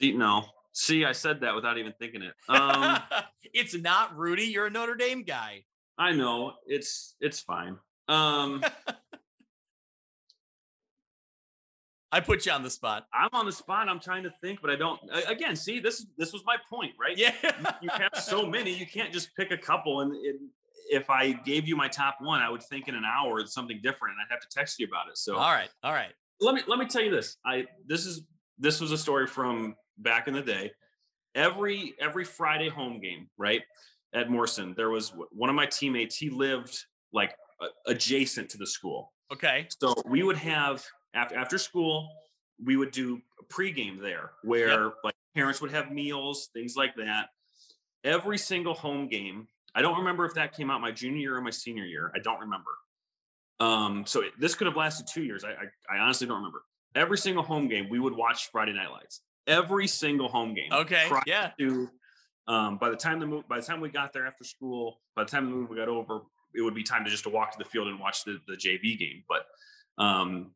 see, no, See, I said that without even thinking it. Um,
it's not Rudy. You're a Notre Dame guy.
I know. It's it's fine. Um,
I put you on the spot.
I'm on the spot. I'm trying to think, but I don't. Again, see, this this was my point, right?
Yeah.
you, have so many, you can't just pick a couple. And it, if I gave you my top one, I would think in an hour it's something different, and I'd have to text you about it. So,
all right, all right.
Let me let me tell you this. I this is this was a story from back in the day, every every Friday home game, right at Morrison, there was one of my teammates. He lived like adjacent to the school.
Okay.
So we would have after after school, we would do a pregame there, where yep. like parents would have meals, things like that. Every single home game. I don't remember if that came out my junior year or my senior year. I don't remember. Um, so it, this could have lasted two years. I, I, I honestly don't remember. Every single home game, we would watch Friday Night Lights every single home game.
Okay. Yeah.
To, um, by the time the move, by the time we got there after school, by the time the move got over, it would be time to just to walk to the field and watch the, the JV game. But um,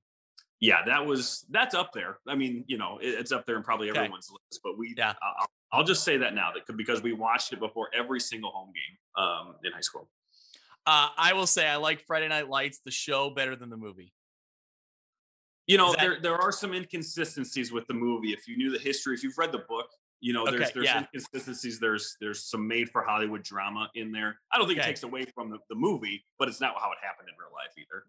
yeah, that was that's up there. I mean, you know, it, it's up there in probably okay. everyone's list. But we, yeah, I'll, I'll, just say that now that because we watched it before every single home game um, in high school.
Uh, I will say I like Friday Night Lights, the show, better than the movie.
You know, that, there there are some inconsistencies with the movie. If you knew the history, if you've read the book, you know, there's okay, there's yeah. inconsistencies. There's there's some made for Hollywood drama in there. I don't think okay. it takes away from the, the movie, but it's not how it happened in real life either.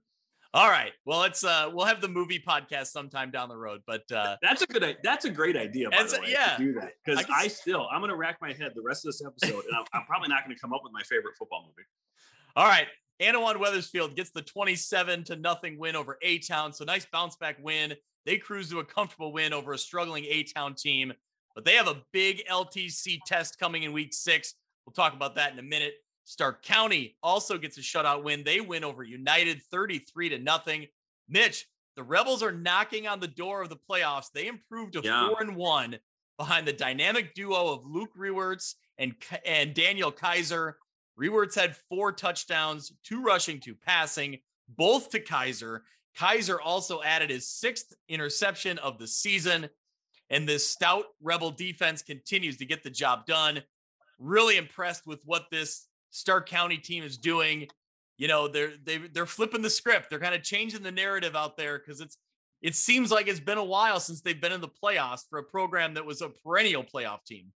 All right. Well, it's uh we'll have the movie podcast sometime down the road, but uh
that's a good that's a great idea by the way. Yeah. Do that because I, I, still I'm gonna rack my head the rest of this episode, and I'm, I'm probably not gonna come up with my favorite football movie.
All right. Annawan Wethersfield gets the 27 to nothing win over A Town. So nice bounce back win. They cruise to a comfortable win over a struggling A Town team, but they have a big LTC test coming in week six. We'll talk about that in a minute. Stark County also gets a shutout win. They win over United 33 to nothing. Mitch, the Rebels are knocking on the door of the playoffs. They improved to yeah. four and one behind the dynamic duo of Luke Rewerts and, and Daniel Kaiser. Rewerts had four touchdowns, two rushing, two passing, both to Kaiser. Kaiser also added his sixth interception of the season. And this stout Rebel defense continues to get the job done. Really impressed with what this Stark County team is doing. You know, they're they, they're flipping the script. They're kind of changing the narrative out there because it's it seems like it's been a while since they've been in the playoffs for a program that was a perennial playoff team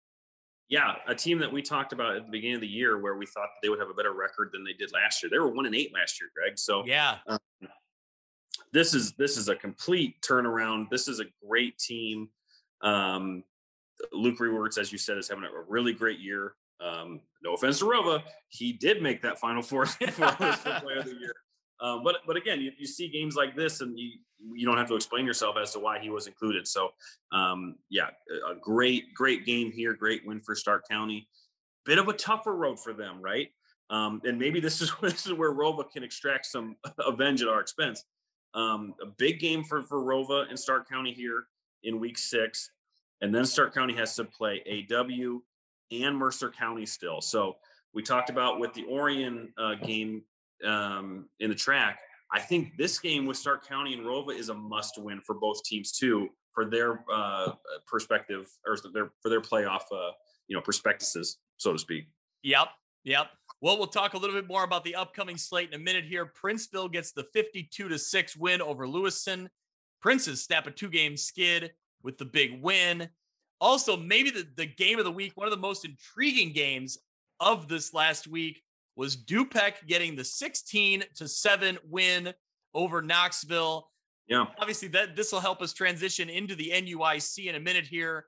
yeah, a team that we talked about at the beginning of the year where we thought that they would have a better record than they did last year. They were one and eight last year, Greg. So
yeah, um,
this is this is a complete turnaround. This is a great team. Um, Luke Rewerts, as you said, is having a really great year. Um, no offense to Rova, he did make that Final Four for Player of the Year. Um, but but again, you, you see games like this, and you you don't have to explain yourself as to why he was included. So um, yeah, a great great game here, great win for Stark County. Bit of a tougher road for them, right? Um, and maybe this is this is where Rova can extract some avenge at our expense. Um, a big game for for Rova and Stark County here in Week Six, and then Stark County has to play AW and Mercer County still. So we talked about with the Orion uh, game um, in the track. I think this game with Stark County and Rova is a must win for both teams too, for their uh, perspective or their for their playoff, uh, you know, prospectuses, so to speak.
Yep, yep. Well, we'll talk a little bit more about the upcoming slate in a minute here. Princeville gets the 52 to 6 win over Lewiston. Princes snap a two game skid with the big win. Also, maybe the, the game of the week, one of the most intriguing games of this last week was Dupec getting the 16 to 7 win over Knoxville.
Yeah.
Obviously, that this will help us transition into the NUIC in a minute here.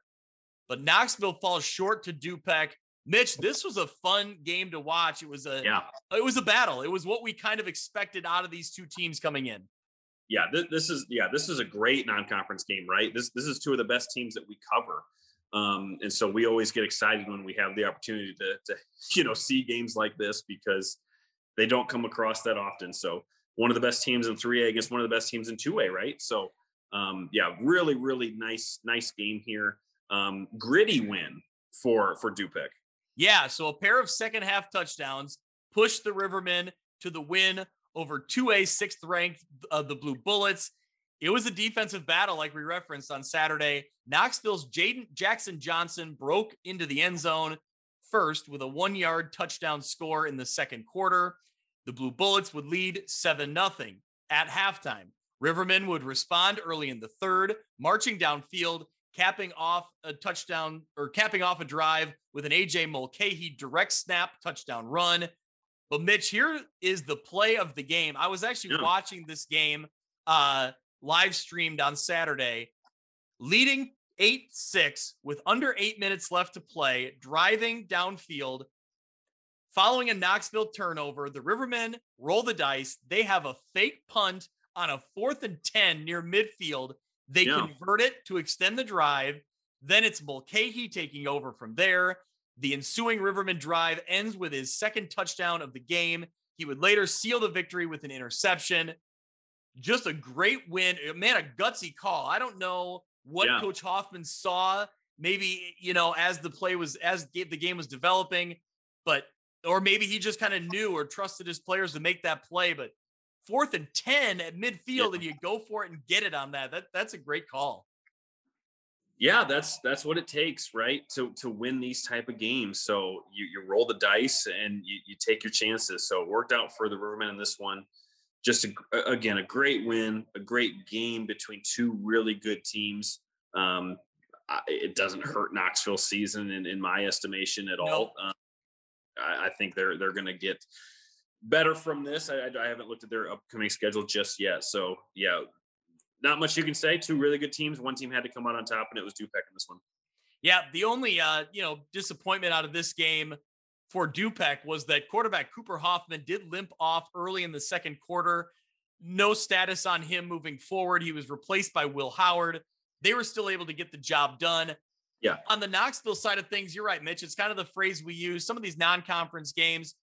But Knoxville falls short to Dupec. Mitch, this was a fun game to watch. It was a
yeah.
it was a battle. It was what we kind of expected out of these two teams coming in.
Yeah, this, this is yeah, this is a great non-conference game, right? This this is two of the best teams that we cover. Um, and so we always get excited when we have the opportunity to, to, you know, see games like this because they don't come across that often. So one of the best teams in 3A against one of the best teams in 2A, right? So um, yeah, really, really nice, nice game here. Um, gritty win for for Dupec.
Yeah, so a pair of second half touchdowns pushed the Rivermen to the win over 2A sixth ranked uh, the Blue Bullets. It was a defensive battle, like we referenced on Saturday. Knoxville's Jaden Jackson Johnson broke into the end zone first with a one yard touchdown score in the second quarter. The Blue Bullets would lead 7 0 at halftime. Rivermen would respond early in the third, marching downfield, capping off a touchdown or capping off a drive with an AJ Mulcahy direct snap touchdown run. But Mitch, here is the play of the game. I was actually yeah. watching this game uh, live streamed on Saturday, leading 8 6 with under eight minutes left to play, driving downfield. Following a Knoxville turnover, the Rivermen roll the dice. They have a fake punt on a fourth and 10 near midfield. They yeah. convert it to extend the drive. Then it's Mulcahy taking over from there. The ensuing Rivermen drive ends with his second touchdown of the game. He would later seal the victory with an interception just a great win. Uh, man, a gutsy call. I don't know what yeah. Coach Hoffman saw. Maybe you know as the play was as the game was developing, but or maybe he just kind of knew or trusted his players to make that play. But fourth and ten at midfield, yeah. and you go for it and get it on that. That that's a great call.
Yeah, that's that's what it takes, right? To to win these type of games. So you you roll the dice and you, you take your chances. So it worked out for the Rivermen in this one just a, again a great win, a great game between two really good teams. Um, it doesn't hurt Knoxville season in, in my estimation at all. Um, I, I, think they're they're going to get better from this. I, I, haven't looked at their upcoming schedule just yet, so yeah, not much you can say. Two really good teams. One team had to come out on top, and it was Dupec in this one.
Yeah, the only uh, you know disappointment out of this game for Dupec was that quarterback Cooper Hoffman did limp off early in the second quarter. No status on him moving forward. He was replaced by Will Howard. They were still able to get the job done.
Yeah.
On the Knoxville side of things, you're right, Mitch. It's kind of the phrase we use. Some of these non-conference games,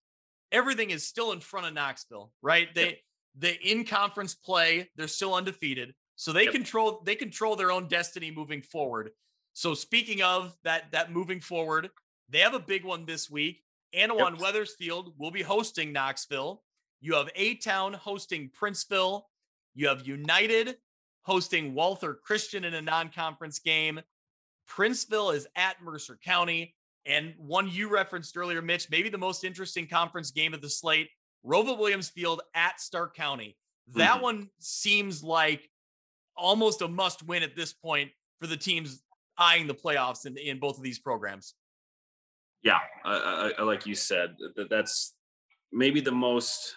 everything is still in front of Knoxville, right? They yep. the in-conference play, they're still undefeated. So they yep. control they control their own destiny moving forward. So speaking of that that moving forward, they have a big one this week. Annawan yep. Wethersfield will be hosting Knoxville. You have A Town hosting Princeville. You have United hosting Walther Christian in a non conference game. Princeville is at Mercer County. And one you referenced earlier, Mitch, maybe the most interesting conference game of the slate Rova Williamsfield at Stark County. That mm-hmm. one seems like almost a must win at this point for the teams eyeing the playoffs in, in both of these programs
yeah, I, I, like you said, that that's maybe the most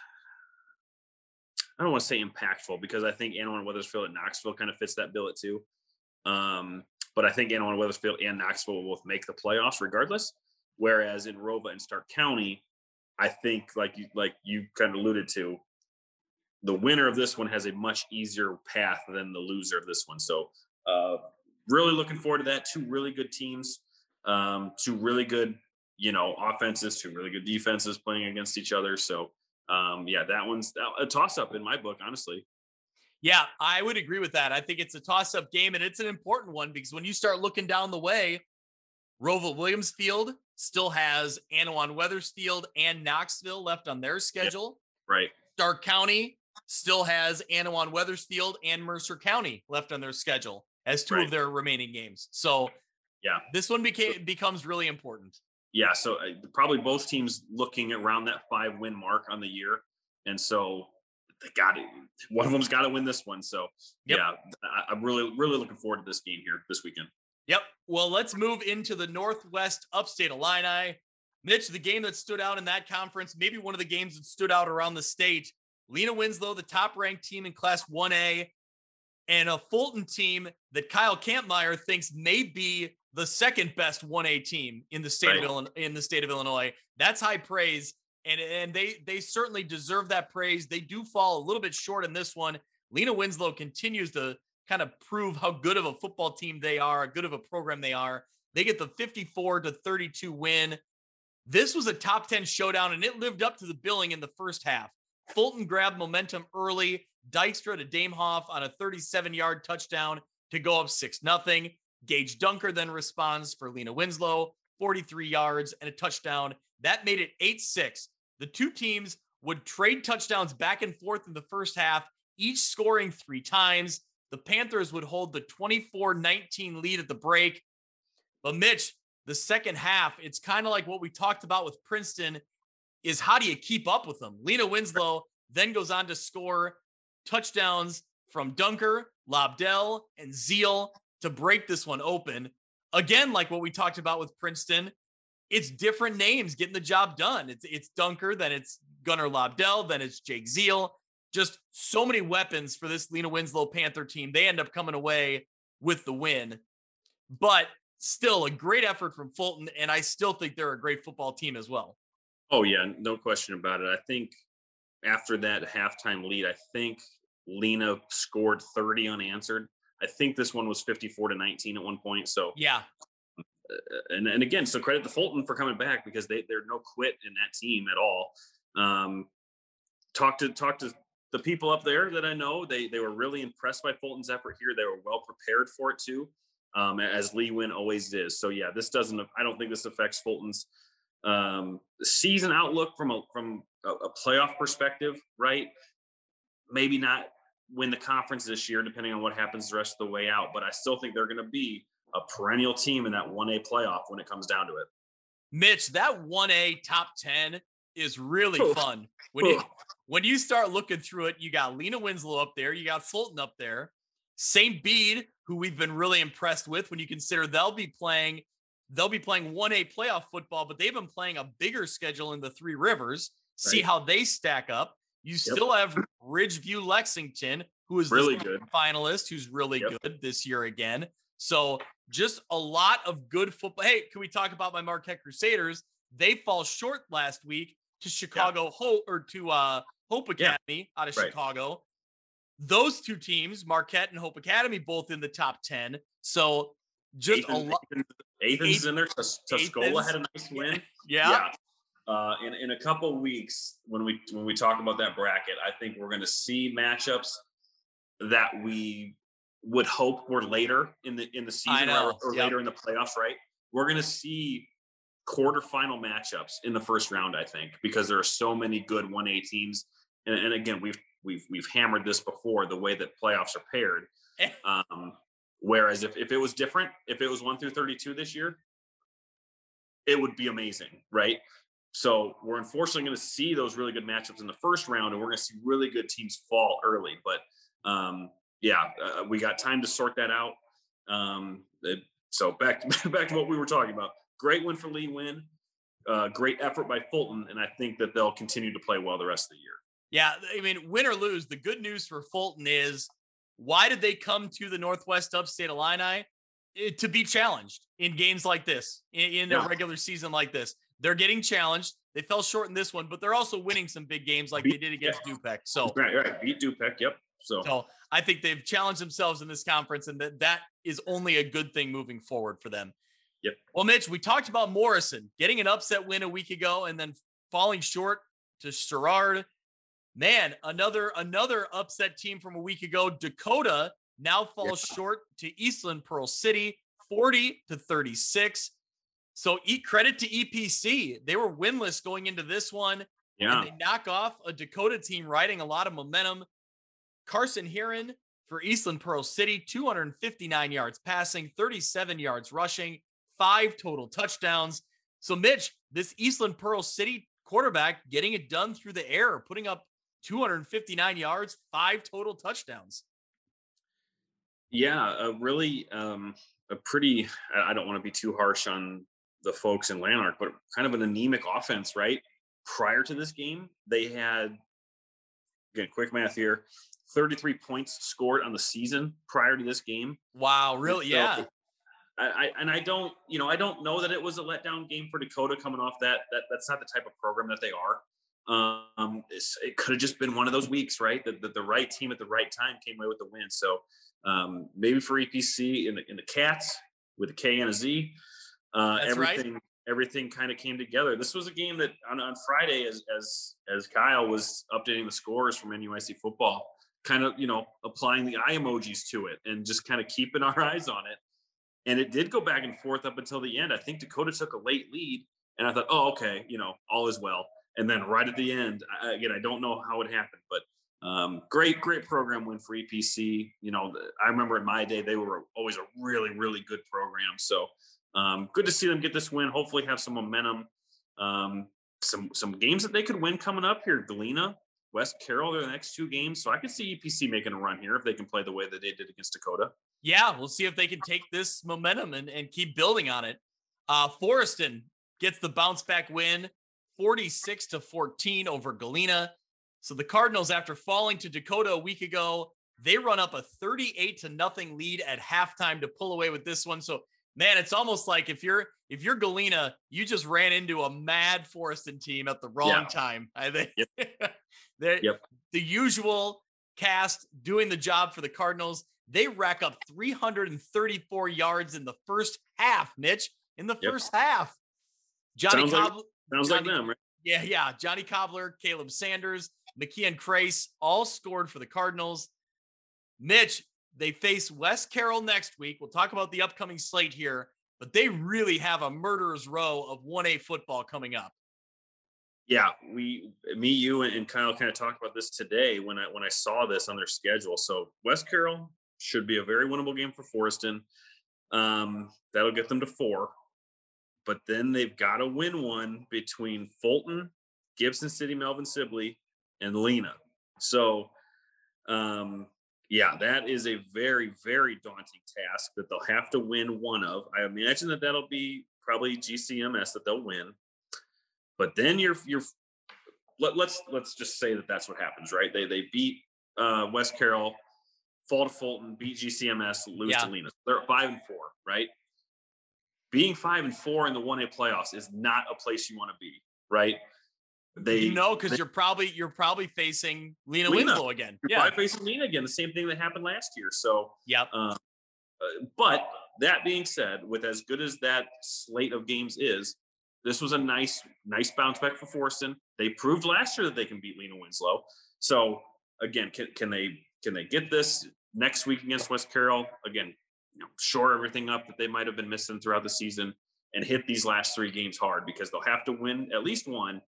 I don't want to say impactful because I think Annawan Wethersfield and Knoxville kind of fits that billet too. Um, but I think Annawan Wethersfield and Knoxville will both make the playoffs regardless. Whereas in Rova and Stark County, I think like you like you kind of alluded to, the winner of this one has a much easier path than the loser of this one. So uh, really looking forward to that. Two really good teams, um, two really good, you know, offenses, two really good defenses playing against each other. So um, yeah, that one's a toss up in my book, honestly.
Yeah, I would agree with that. I think it's a toss up game and it's an important one because when you start looking down the way, Rova Williamsfield still has Annawan Wethersfield and Knoxville left on their schedule.
Yep. Right.
Stark County still has Annawan Wethersfield and Mercer County left on their schedule as two right. of their remaining games. So,
yeah,
this one became becomes really important.
Yeah, so uh, probably both teams looking around that five win mark on the year, and so they got it. One of them's got to win this one. So, yep. yeah, I, I'm really really looking forward to this game here this weekend.
Yep. Well, let's move into the Northwest Upstate Illini. Mitch, the game that stood out in that conference, maybe one of the games that stood out around the state. Lena Winslow, the top ranked team in Class 1A, and a Fulton team that Kyle Kampmeyer thinks may be the second best 1A team in the state right. of Illinois. In the state of Illinois, that's high praise, and and they they certainly deserve that praise. They do fall a little bit short in this one. Lena Winslow continues to kind of prove how good of a football team they are, good of a program they are. They get the 54 to 32 win. This was a top 10 showdown, and it lived up to the billing in the first half. Fulton grabbed momentum early. Dykstra to Damehoff on a 37 yard touchdown to go up 6 0. Gage Dunker then responds for Lena Winslow, 43 yards and a touchdown. That made it 8 6. The two teams would trade touchdowns back and forth in the first half, each scoring three times. The Panthers would hold the 24 19 lead at the break. But Mitch, the second half, it's kind of like what we talked about with Princeton is how do you keep up with them? Lena Winslow then goes on to score touchdowns from Dunker, Lobdell, and Zeal to break this one open. Again, like what we talked about with Princeton, it's different names getting the job done. It's it's Dunker, then it's Gunnar Lobdell, then it's Jake Zeal. Just so many weapons for this Lena Winslow Panther team. They end up coming away with the win. But still a great effort from Fulton. And I still think they're a great football team as well.
Oh, yeah, no question about it. I think after that halftime lead, I think Lena scored 30 unanswered. I think this one was 54 to 19 at one point. So
yeah.
Uh, and, and again, so credit to Fulton for coming back because they they're no quit in that team at all. Um, talk to talk to the people up there that I know. They they were really impressed by Fulton's effort here. They were well prepared for it too, um, as Lee Win always is. So yeah, this doesn't. I don't think this affects Fulton's um, season outlook from a from a, a playoff perspective. Right? Maybe not win the conference this year, depending on what happens the rest of the way out. But I still think they're going to be a perennial team in that 1A playoff when it comes down to it.
Mitch, that 1A top 10 is really fun. When you when you start looking through it, you got Lena Winslow up there, you got Fulton up there, St. Bede, who we've been really impressed with when you consider they'll be playing they'll be playing 1A playoff football, but they've been playing a bigger schedule in the Three Rivers. Right. See how they stack up. You yep. still have Ridgeview Lexington, who is
really good
finalist, who's really yep. good this year again. So just a lot of good football. Hey, can we talk about my Marquette Crusaders? They fall short last week to Chicago yeah. Hope or to uh, Hope Academy yeah. out of right. Chicago. Those two teams, Marquette and Hope Academy, both in the top 10. So just Athens, a lot.
Athens, is in there. Tuscola had a nice win.
Yeah. yeah
uh, in in a couple weeks when we when we talk about that bracket, I think we're going to see matchups that we would hope were later in the in the season or, or yep. later in the playoffs. Right, we're going to see quarterfinal matchups in the first round. I think because there are so many good one A teams, and, and again we've we've we've hammered this before the way that playoffs are paired. Um, whereas if, if it was different, if it was one through 32 this year, it would be amazing, right? So we're unfortunately going to see those really good matchups in the first round, and we're going to see really good teams fall early. But um, yeah, uh, we got time to sort that out. Um, it, so back to, back to what we were talking about. Great win for Lee Win. Uh, great effort by Fulton, and I think that they'll continue to play well the rest of the year.
Yeah, I mean, win or lose, the good news for Fulton is why did they come to the Northwest Upstate Illini? It, to be challenged in games like this, in, in yeah. a regular season like this. They're getting challenged. They fell short in this one, but they're also winning some big games like they did against yeah. Dupec. So
right, right, beat Dupec. Yep. So.
so I think they've challenged themselves in this conference, and that that is only a good thing moving forward for them.
Yep.
Well, Mitch, we talked about Morrison getting an upset win a week ago, and then falling short to Sherrard. Man, another another upset team from a week ago. Dakota now falls yeah. short to Eastland Pearl City, 40 to 36. So eat credit to EPC. They were winless going into this one.
Yeah.
And they knock off a Dakota team riding a lot of momentum. Carson Heron for Eastland Pearl City, 259 yards passing, 37 yards rushing, five total touchdowns. So, Mitch, this Eastland Pearl City quarterback getting it done through the air, putting up 259 yards, five total touchdowns.
Yeah, a really um, a pretty. I don't want to be too harsh on the folks in Lanark, but kind of an anemic offense, right? Prior to this game, they had again quick math here 33 points scored on the season prior to this game.
Wow, really? So, yeah.
I, I, and I don't, you know, I don't know that it was a letdown game for Dakota coming off that. That that's not the type of program that they are. Um, it could have just been one of those weeks, right? That the, the, right team at the right time came away with the win. So um, maybe for EPC in the in the Cats with a K and a Z, uh, everything right. everything kind of came together. This was a game that on, on Friday, as as as Kyle was updating the scores from NUIC football kind of, you know, applying the eye emojis to it and just kind of keeping our eyes on it. And it did go back and forth up until the end. I think Dakota took a late lead, and I thought, oh, okay, you know, all is well. And then right at the end, I, again, I don't know how it happened, but um, great, great program win for EPC. You know, I remember in my day, they were always a really, really good program. So um, good to see them get this win. Hopefully, have some momentum. Um, some some games that they could win coming up here. Galena, West Carroll their next two games. So I could see EPC making a run here if they can play the way that they did against Dakota.
Yeah, we'll see if they can take this momentum and, and keep building on it. Uh, Forreston gets the bounce back win 46 to 14 over Galena. So the Cardinals, after falling to Dakota a week ago, they run up a 38 to nothing lead at halftime to pull away with this one. So man, it's almost like if you're if you're Galena, you just ran into a mad Forreston team at the wrong yeah. time. I think yep. yep. the usual cast doing the job for the Cardinals. They rack up 334 yards in the first half, Mitch. In the yep. first half. Johnny
sounds
Cobbler.
Like, sounds Johnny, like them, right?
Yeah, yeah. Johnny Cobbler, Caleb Sanders, McKeon Crace all scored for the Cardinals. Mitch, they face West Carroll next week. We'll talk about the upcoming slate here, but they really have a murderer's row of 1A football coming up.
Yeah, we, me, you, and Kyle kind of talked about this today when I when I saw this on their schedule. So West Carroll should be a very winnable game for Forreston. Um, that'll get them to four, but then they've got to win one between Fulton, Gibson City, Melvin Sibley, and Lena. So um, yeah, that is a very, very daunting task that they'll have to win one of. I imagine that that'll be probably GCMS that they'll win. But then you're you're let, us let's, let's just say that that's what happens, right? They they beat uh, West Carroll, fall to Fulton, beat GCMS, lose yeah. to Lena. They're five and four, right? Being five and four in the one A playoffs is not a place you want to be, right?
They you know because you're probably you're probably facing Lena, Lena. Winslow again.
You're yeah. facing Lena again. The same thing that happened last year. So
yeah.
Uh, uh, but that being said, with as good as that slate of games is, this was a nice nice bounce back for Forreston. They proved last year that they can beat Lena Winslow. So again, can, can they can they get this next week against West Carroll? Again, you know, shore everything up that they might have been missing throughout the season and hit these last three games hard because they'll have to win at least one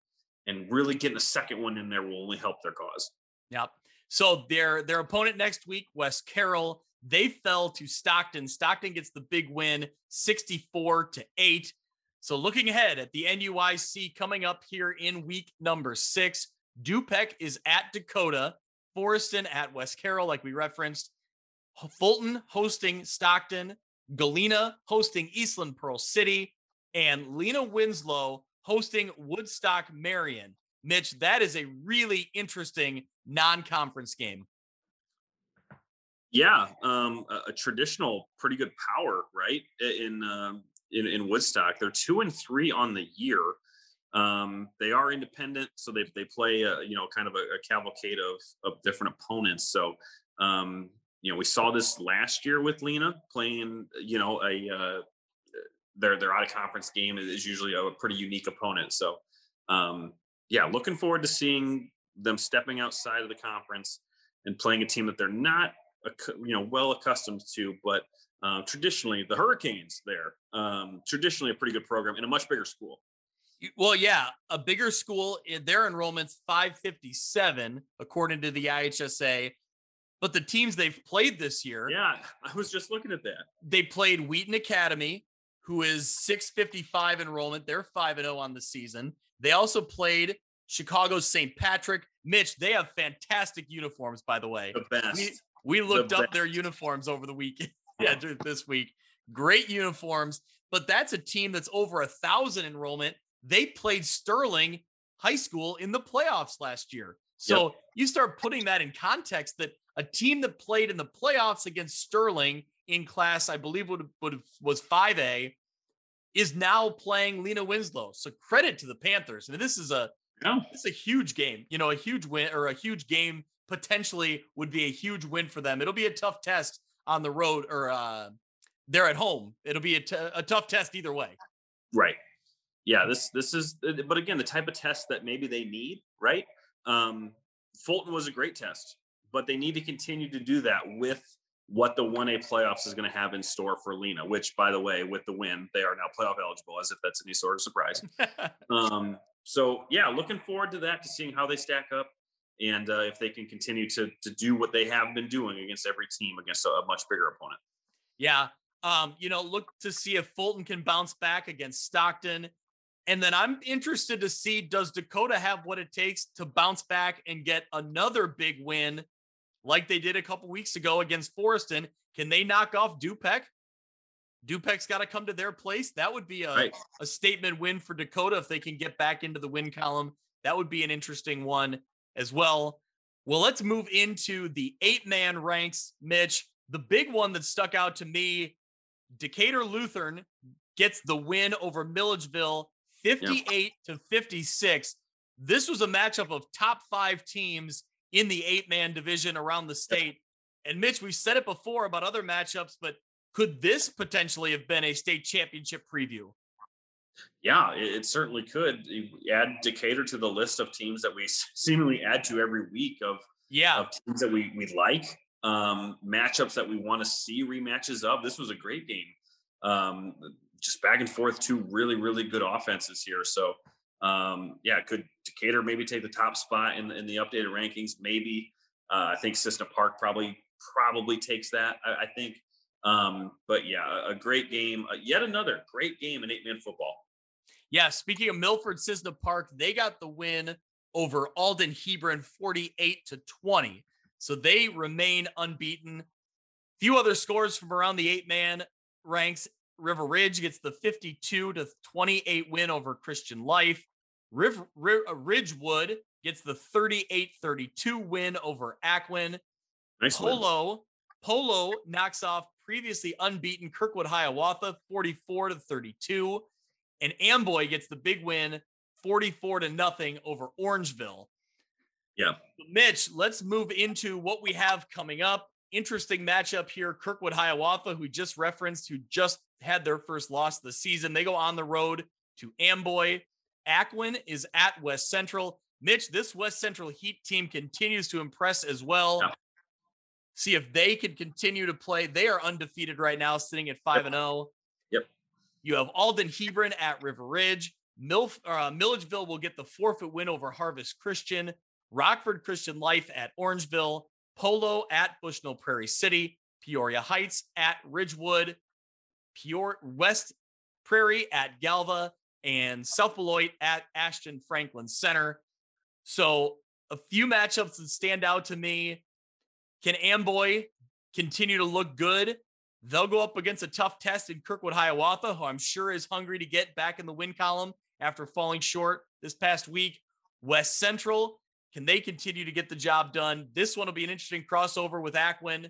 and really getting a second one in there will only help their cause.
Yep. So their their opponent next week, West Carroll, they fell to Stockton. Stockton gets the big win, 64 to 8. So looking ahead at the NUIC coming up here in week number 6, Dupec is at Dakota, Forreston at West Carroll like we referenced, Fulton hosting Stockton, Galena hosting Eastland Pearl City, and Lena Winslow hosting Woodstock Marian. Mitch, that is a really interesting non-conference game.
Yeah, um, a, a, traditional, pretty good power, right? In, um, in in Woodstock, they're two and three on the year. Um, they are independent, so they they play a, you know kind of a, a cavalcade of of different opponents. So um, you know we saw this last year with Lena playing you know a uh, their their out of conference game is usually a pretty unique opponent. So um, yeah, looking forward to seeing them stepping outside of the conference and playing a team that they're not you know well accustomed to, but uh, traditionally the Hurricanes there um, traditionally a pretty good program in a much bigger school.
Well, yeah, a bigger school. Eh, their enrollment's 557 according to the IHSA. But the teams they've played this year.
Yeah, I was just looking at that.
They played Wheaton Academy, who is 655 enrollment. They're 5 and 0 on the season. They also played Chicago's St. Patrick. Mitch, they have fantastic uniforms, by the way.
The best.
We, we looked the up best. their uniforms over the weekend. yeah, this week. Great uniforms, but that's a team that's over a thousand enrollment. They played Sterling High School in the playoffs last year. So yep. you start putting that in context that a team that played in the playoffs against Sterling in class, I believe would, would was 5A, is now playing Lena Winslow. So credit to the Panthers. I mean, this is a yeah. this is a huge game. You know, a huge win or a huge game potentially would be a huge win for them. It'll be a tough test on the road or uh, they're at home. It'll be a, t- a tough test either way.
Right. Yeah. This this is, but again, the type of test that maybe they need. Right. Um, Fulton was a great test, but they need to continue to do that with what the 1A playoffs is going to have in store for Lena, which, by the way, with the win, they are now playoff eligible, as if that's any sort of surprise. um, so, yeah, looking forward to that, to seeing how they stack up and uh, if they can continue to, to do what they have been doing against every team against a, a much bigger opponent.
Yeah. Um, you know, look to see if Fulton can bounce back against Stockton. And then I'm interested to see does Dakota have what it takes to bounce back and get another big win like they did a couple weeks ago against Forreston. Can they knock off Dupec? Dupec's got to come to their place. That would be a, right. a statement win for Dakota if they can get back into the win column. That would be an interesting one as well. Well, let's move into the eight man ranks, Mitch. The big one that stuck out to me Decatur Lutheran gets the win over Milledgeville 58 yep. to 56. This was a matchup of top five teams in the eight man division around the state. And Mitch, we've said it before about other matchups, but could this potentially have been a state championship preview?
Yeah, it, certainly could. add Decatur to the list of teams that we seemingly add to every week of
yeah
of teams that we we like, um, matchups that we want to see rematches of. This was a great game. Um, just back and forth, two really really good offenses here. So um, yeah, could Decatur maybe take the top spot in the, in the updated rankings? Maybe. Uh, I think Cissna Park probably probably takes that. I, I think. Um, but yeah, a, a great game. Uh, yet another great game in eight man football.
Yeah, speaking of Milford Cissna Park, they got the win over Alden Hebron 48 to 20. So they remain unbeaten. Few other scores from around the eight man ranks. River Ridge gets the 52 to 28 win over Christian Life. River, uh, Ridgewood gets the 38 32 win over Aquin.
Nice
Polo, win. Polo knocks off previously unbeaten Kirkwood Hiawatha 44 to 32 and Amboy gets the big win 44 to nothing over Orangeville.
Yeah.
Mitch, let's move into what we have coming up. Interesting matchup here. Kirkwood Hiawatha, who just referenced, who just had their first loss of the season. They go on the road to Amboy. Aquin is at West Central. Mitch, this West Central Heat team continues to impress as well. Yeah. See if they can continue to play. They are undefeated right now, sitting at 5 and 0.
Yep.
You have Alden Hebron at River Ridge. Milf, uh, Milledgeville will get the forfeit win over Harvest Christian. Rockford Christian Life at Orangeville. Polo at Bushnell Prairie City. Peoria Heights at Ridgewood. Pure West Prairie at Galva. And South Beloit at Ashton Franklin Center. So a few matchups that stand out to me. Can Amboy continue to look good? They'll go up against a tough test in Kirkwood Hiawatha, who I'm sure is hungry to get back in the win column after falling short this past week. West Central. Can they continue to get the job done? This one will be an interesting crossover with Aquin.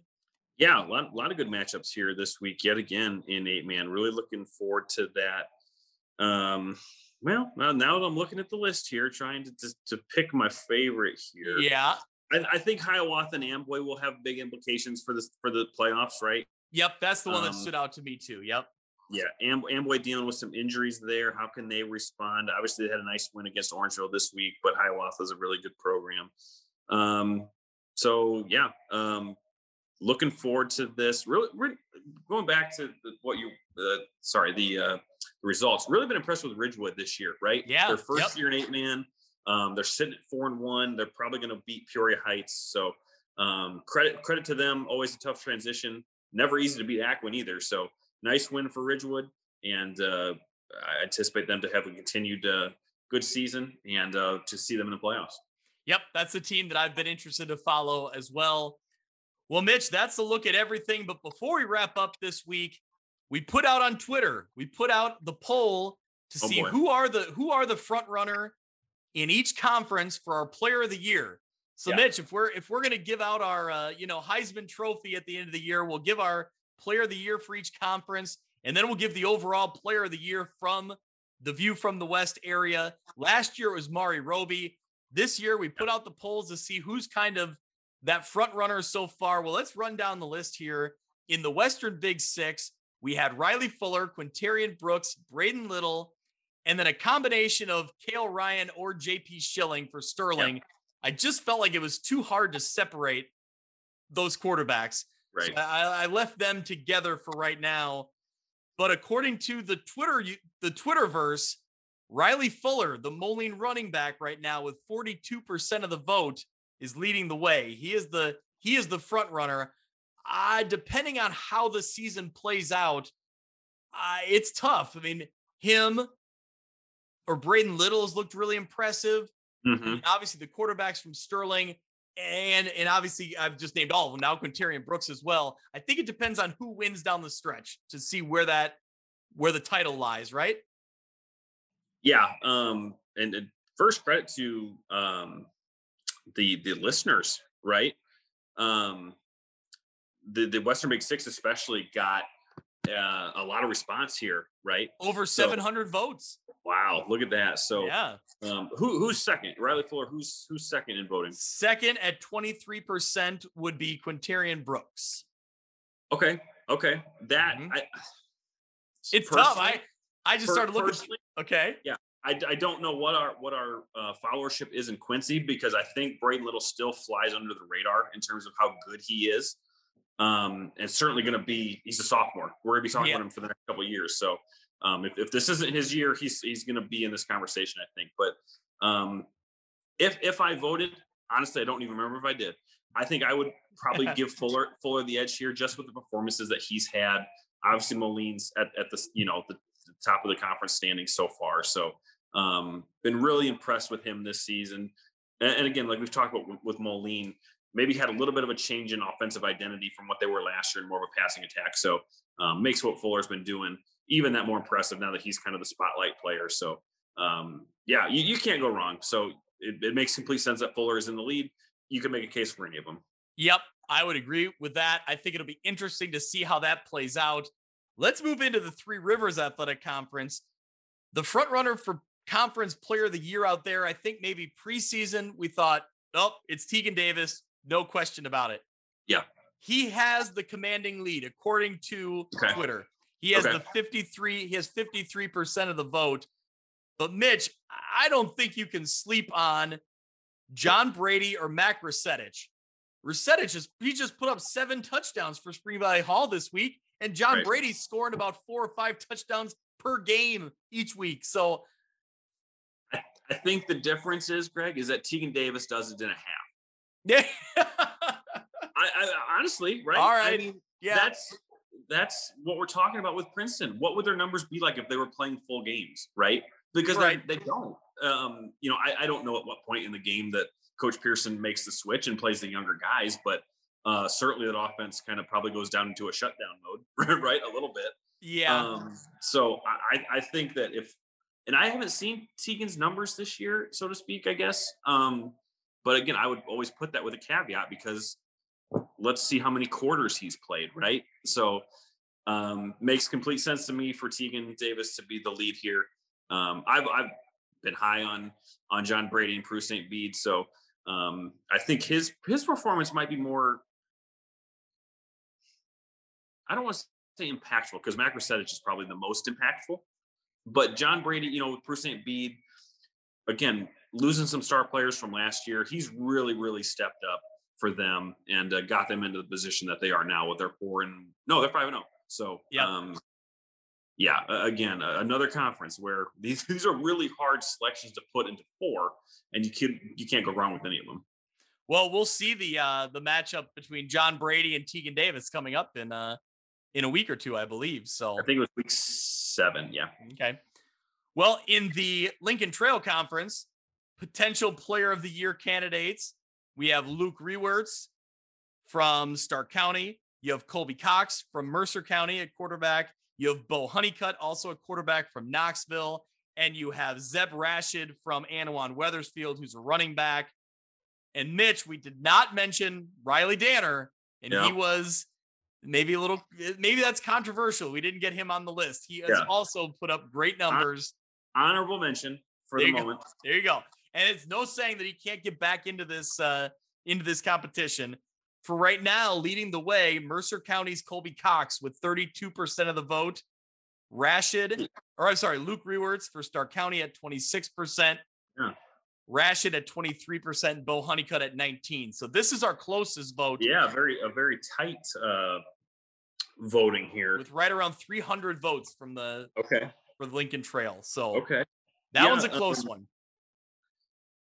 Yeah, a lot, a lot of good matchups here this week, yet again in eight man. Really looking forward to that. Um, well, now, that I'm looking at the list here, trying to, to, to pick my favorite here.
Yeah.
I, I, think Hiawatha and Amboy will have big implications for this for the playoffs, right?
Yep, that's the one um, that stood out to me too. Yep.
Yeah, Am- Amboy dealing with some injuries there. How can they respond? Obviously, they had a nice win against Orangeville this week, but Hiawatha is a really good program. Um, so yeah, um, looking forward to this. Really, really going back to the, what you, uh, sorry, the uh, results. Really been impressed with Ridgewood this year, right?
Yeah.
Their first
yep.
year in eight man. Um, they're sitting at four and one. They're probably going to beat Peoria Heights. So um, credit credit to them. Always a tough transition. Never easy to beat Aquin either. So nice win for Ridgewood, and uh, I anticipate them to have a continued uh, good season and uh, to see them in the playoffs.
Yep, that's a team that I've been interested to follow as well. Well, Mitch, that's a look at everything. But before we wrap up this week, we put out on Twitter, we put out the poll to oh see boy. who are the who are the front runner in each conference for our player of the year. So yeah. Mitch, if we're if we're going to give out our uh, you know Heisman trophy at the end of the year, we'll give our player of the year for each conference and then we'll give the overall player of the year from the view from the west area. Last year it was Mari Roby. This year we put out the polls to see who's kind of that front runner so far. Well, let's run down the list here. In the Western Big Six, we had Riley Fuller, Quintarian Brooks, Braden Little, and then a combination of Kale Ryan or JP Schilling for Sterling. Yep. I just felt like it was too hard to separate those quarterbacks.
Right. So
I, I, left them together for right now. But according to the Twitter, the Twitterverse, Riley Fuller, the Moline running back right now with 42% of the vote, is leading the way. He is the he is the front runner. Uh, depending on how the season plays out, uh, it's tough. I mean, him or Braden Little has looked really impressive. Mm-hmm. obviously, the quarterbacks from Sterling and and obviously I've just named all of them now, Quintarian Brooks as well. I think it depends on who wins down the stretch to see where that where the title lies, right?
Yeah. Um, and, and first credit to um the the listeners, right? Um the the Western Big Six especially got uh, a lot of response here, right?
Over 700 so, votes.
Wow, look at that. So
yeah,
um, who who's second? Riley Fuller. Who's who's second in voting?
Second at 23 percent would be Quintarian Brooks.
Okay, okay, that
mm-hmm.
I.
It's tough. I I just per, started looking. Okay.
Yeah, I, I don't know what our what our uh, followership is in Quincy because I think Braden Little still flies under the radar in terms of how good he is. Um, and certainly going to be he's a sophomore. We're going to be talking yeah. about him for the next couple years. So um, if, if this isn't his year, he's he's going to be in this conversation, I think. But um, if if I voted, honestly, I don't even remember if I did. I think I would probably give Fuller Fuller the edge here, just with the performances that he's had. Obviously, Moline's at, at the you know the, the top of the conference standing so far. So um, been really impressed with him this season. And, and again, like we've talked about with, with Moline, maybe had a little bit of a change in offensive identity from what they were last year and more of a passing attack. So um, makes what Fuller's been doing even that more impressive now that he's kind of the spotlight player. So um, yeah, you, you can't go wrong. So it, it makes complete sense that Fuller is in the lead. You can make a case for any of them.
Yep, I would agree with that. I think it'll be interesting to see how that plays out. Let's move into the Three Rivers Athletic Conference. The front runner for conference player of the year out there, I think maybe preseason, we thought, oh, it's Tegan Davis. No question about it.
Yeah.
He has the commanding lead according to okay. Twitter. He has okay. the 53, he has 53% of the vote. But Mitch, I don't think you can sleep on John Brady or Mac Rusetich. Rusetich just he just put up seven touchdowns for Spring Valley Hall this week, and John right. Brady's scoring about four or five touchdowns per game each week. So
I, I think the difference is, Greg, is that Tegan Davis does it in a half.
Yeah.
I, I, honestly, right?
All right.
I mean, yeah. That's that's what we're talking about with Princeton. What would their numbers be like if they were playing full games, right? Because right. They, they don't. Um, you know, I, I don't know at what point in the game that Coach Pearson makes the switch and plays the younger guys, but uh, certainly that offense kind of probably goes down into a shutdown mode, right? A little bit.
Yeah.
Um, so I, I think that if and I haven't seen Tegan's numbers this year, so to speak, I guess. Um, but again, I would always put that with a caveat because let's see how many quarters he's played, right? So um, makes complete sense to me for Tegan Davis to be the lead here. Um, I've, I've been high on on John Brady and Peru St. Bede, so um, I think his his performance might be more. I don't want to say impactful because Mac Rusetich is probably the most impactful, but John Brady, you know, with Peru St. Bede, again, losing some star players from last year, he's really, really stepped up for them and uh, got them into the position that they are now with their four and no, they're five and zero. Oh. So, yeah. Um, yeah, again, another conference where these these are really hard selections to put into four, and you can you can't go wrong with any of them.
Well, we'll see the uh, the matchup between John Brady and Tegan Davis coming up in uh in a week or two, I believe. So
I think it was week seven. Yeah.
Okay. Well, in the Lincoln Trail Conference, potential Player of the Year candidates, we have Luke Rewerts from Stark County. You have Colby Cox from Mercer County at quarterback. You have Bo Honeycutt, also a quarterback from Knoxville. And you have Zeb Rashid from Annawan Wethersfield, who's a running back. And Mitch, we did not mention Riley Danner, and yeah. he was maybe a little, maybe that's controversial. We didn't get him on the list. He has yeah. also put up great numbers.
Honorable mention for there the moment.
Go. There you go. And it's no saying that he can't get back into this uh into this competition for right now, leading the way, Mercer County's Colby Cox with 32% of the vote. Rashid, or I'm sorry, Luke Rewerts for Stark County at 26%. Yeah. Rashid at 23%, Bo Honeycutt at 19. So this is our closest vote.
Yeah, very a very tight uh voting here.
With right around 300 votes from the
Okay.
for the Lincoln Trail. So
Okay.
That yeah, one's a close um, one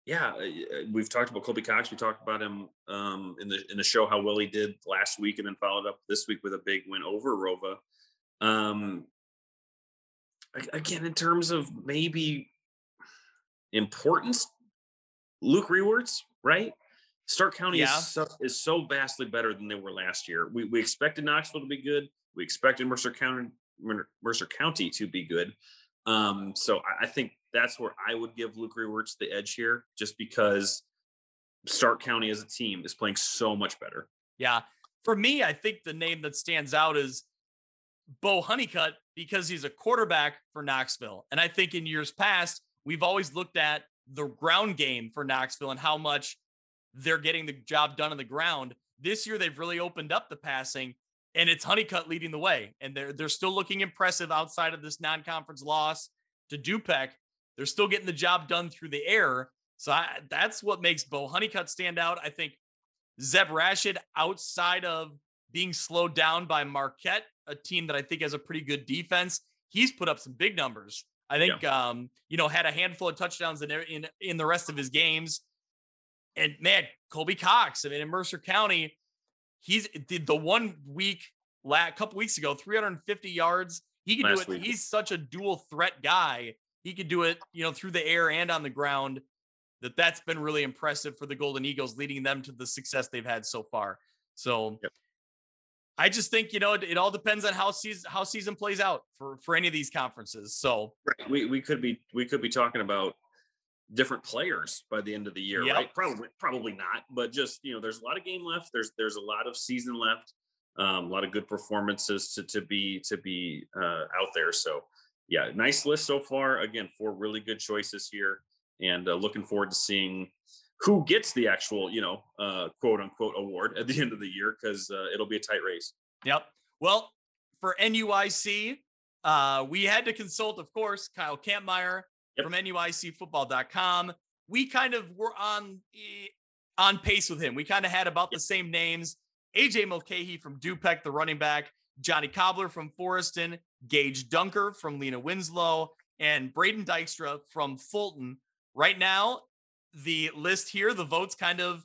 yeah, uh, uh, we've talked about Colby Cox. We talked about him um, in the in the show how well he did last week, and then followed up this week with a big win over Rova. Um, again, in terms of maybe importance, Luke Rewerts, right? Stark County yeah. is, so, is so vastly better than they were last year. We we expected Knoxville to be good. We expected Mercer County Mercer County to be good. Um, so I, I think that's where I would give Luke Rewerts the edge here, just because Stark County as a team is playing so much better.
Yeah. For me, I think the name that stands out is Bo Honeycutt because he's a quarterback for Knoxville. And I think in years past, we've always looked at the ground game for Knoxville and how much they're getting the job done on the ground. This year, they've really opened up the passing, and it's Honeycutt leading the way. And they're they're still looking impressive outside of this non-conference loss to Dupec. They're still getting the job done through the air. So I, that's what makes Bo Honeycutt stand out. I think Zeb Rashid, outside of being slowed down by Marquette, a team that I think has a pretty good defense, he's put up some big numbers. I think, yeah. um, you know, had a handful of touchdowns in, in in the rest of his games. And man, Colby Cox, I mean, in Mercer County, he's did the one week, a couple weeks ago, 350 yards. He can Last do it. Week. He's such a dual threat guy he could do it, you know, through the air and on the ground. That that's been really impressive for the Golden Eagles, leading them to the success they've had so far. So, yep. I just think you know it, it, all depends on how season how season plays out for for any of these conferences. So,
right. we we could be we could be talking about different players by the end of the year, yep. right? Probably probably not, but just you know, there's a lot of game left. There's there's a lot of season left. Um, a lot of good performances to to be to be uh, out there. So yeah, nice list so far. Again, four really good choices here, and uh, looking forward to seeing who gets the actual, you know, uh, quote unquote award at the end of the year because uh, it'll be a tight race.
Yep. Well, for NUIC, uh, we had to consult, of course, Kyle Kampmeyer yep. from NUICfootball.com. We kind of were on eh, on pace with him. We kind of had about yep. the same names. AJ Mulcahy from Dupec, the running back, Johnny Cobbler from Forreston, Gage Dunker from Lena Winslow, and Braden Dykstra from Fulton. Right now, the list here, the votes kind of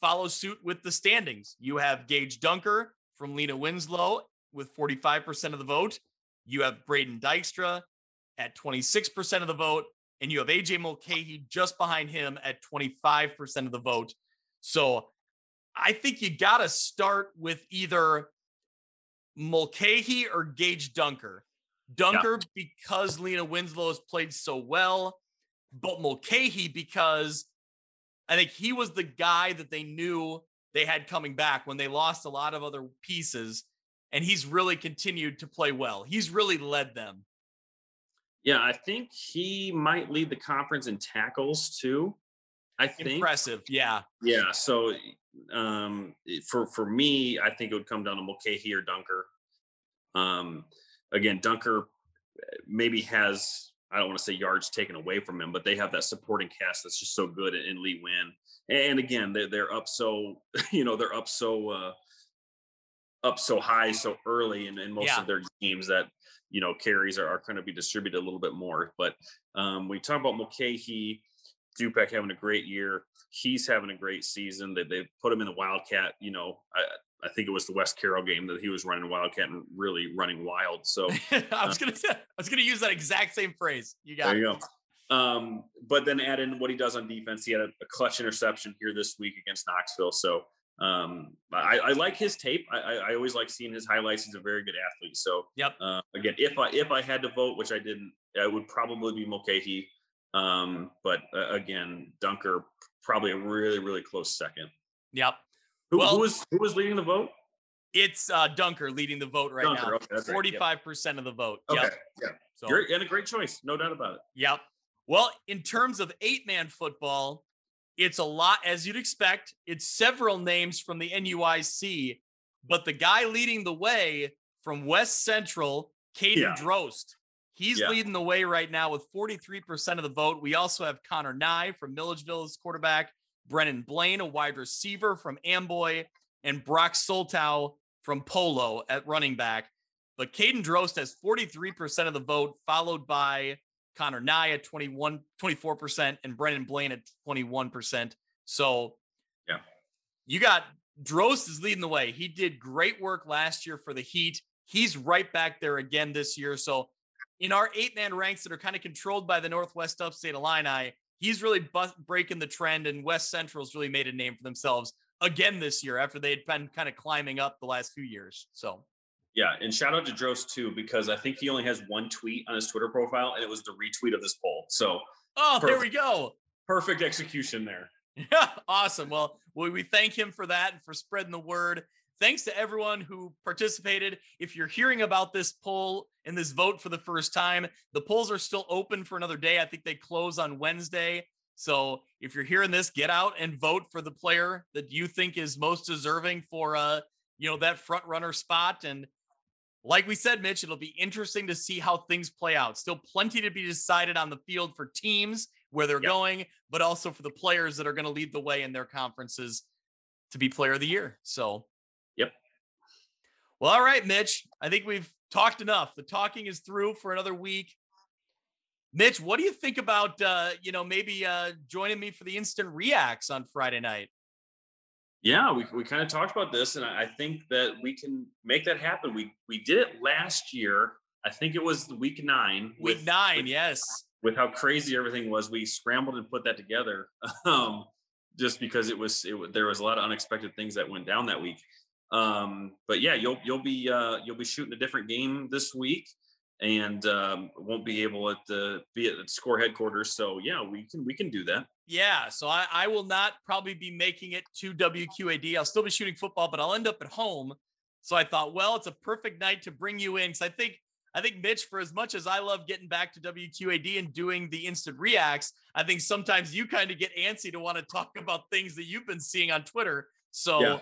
follow suit with the standings. You have Gage Dunker from Lena Winslow with 45% of the vote. You have Braden Dykstra at 26% of the vote. And you have AJ Mulcahy just behind him at 25% of the vote. So I think you got to start with either Mulcahy or Gage Dunker. Dunker yeah. because Lena Winslow has played so well, but Mulcahy because I think he was the guy that they knew they had coming back when they lost a lot of other pieces. And he's really continued to play well. He's really led them.
Yeah, I think he might lead the conference in tackles too. I think
impressive. Yeah.
Yeah. So um for for me, I think it would come down to Mulcahy or Dunker. Um again, Dunker eh, maybe has I don't want to say yards taken away from him, but they have that supporting cast that's just so good in Lee Win. And again, they're they're up so you know they're up so uh, up so high so early in, in most yeah. of their games that you know carries are, are going to be distributed a little bit more. But um, we talk about Mulcahy, Dupec having a great year. He's having a great season. They they put him in the Wildcat. You know, I, I think it was the West Carroll game that he was running Wildcat and really running wild. So
I was uh, gonna say, I was gonna use that exact same phrase. You got
there
it.
you go. Um, but then add in what he does on defense. He had a, a clutch interception here this week against Knoxville. So um, I, I, like his tape. I, I, always like seeing his highlights. He's a very good athlete. So
yep.
Uh, again, if I if I had to vote, which I didn't, I would probably be Mulcahy. Um, but uh, again, Dunker probably a really really close second.
Yep.
Who, well, who was who was leading the vote?
It's uh, Dunker leading the vote right Dunker, now. Forty-five percent of the vote.
Okay, yep. yeah. So, You're, and a great choice, no doubt about it.
Yep. Well, in terms of eight-man football, it's a lot as you'd expect. It's several names from the NUIC, but the guy leading the way from West Central, Caden yeah. Drost. He's yeah. leading the way right now with 43% of the vote. We also have Connor Nye from Milledgeville as quarterback, Brennan Blaine, a wide receiver from Amboy, and Brock Soltow from Polo at running back. But Caden Drost has 43% of the vote, followed by Connor Nye at 21, 24%, and Brennan Blaine at 21%. So,
yeah,
you got Drost is leading the way. He did great work last year for the Heat. He's right back there again this year. So, in our eight man ranks that are kind of controlled by the Northwest Upstate Illini, he's really bu- breaking the trend, and West Central's really made a name for themselves again this year after they'd been kind of climbing up the last few years. So,
yeah, and shout out to Drost too because I think he only has one tweet on his Twitter profile, and it was the retweet of this poll. So,
oh, perfect. there we go.
Perfect execution there.
Yeah, awesome. Well, we thank him for that and for spreading the word. Thanks to everyone who participated. If you're hearing about this poll and this vote for the first time, the polls are still open for another day. I think they close on Wednesday. So if you're hearing this, get out and vote for the player that you think is most deserving for uh, you know, that front runner spot. And like we said, Mitch, it'll be interesting to see how things play out. Still plenty to be decided on the field for teams where they're yep. going, but also for the players that are going to lead the way in their conferences to be player of the year. So. Well, all right, Mitch. I think we've talked enough. The talking is through for another week. Mitch, what do you think about uh, you know maybe uh, joining me for the instant reacts on Friday night?
Yeah, we, we kind of talked about this, and I think that we can make that happen. We we did it last year. I think it was week nine.
Week with, nine,
with,
yes.
With how crazy everything was, we scrambled and put that together. Um, just because it was it there was a lot of unexpected things that went down that week. Um, but yeah, you'll you'll be uh, you'll be shooting a different game this week and um, won't be able at the be at score headquarters. So yeah, we can we can do that.
Yeah, so I, I will not probably be making it to WQAD. I'll still be shooting football, but I'll end up at home. So I thought, well, it's a perfect night to bring you in because I think I think Mitch, for as much as I love getting back to WQAD and doing the instant reacts, I think sometimes you kind of get antsy to want to talk about things that you've been seeing on Twitter. So yeah.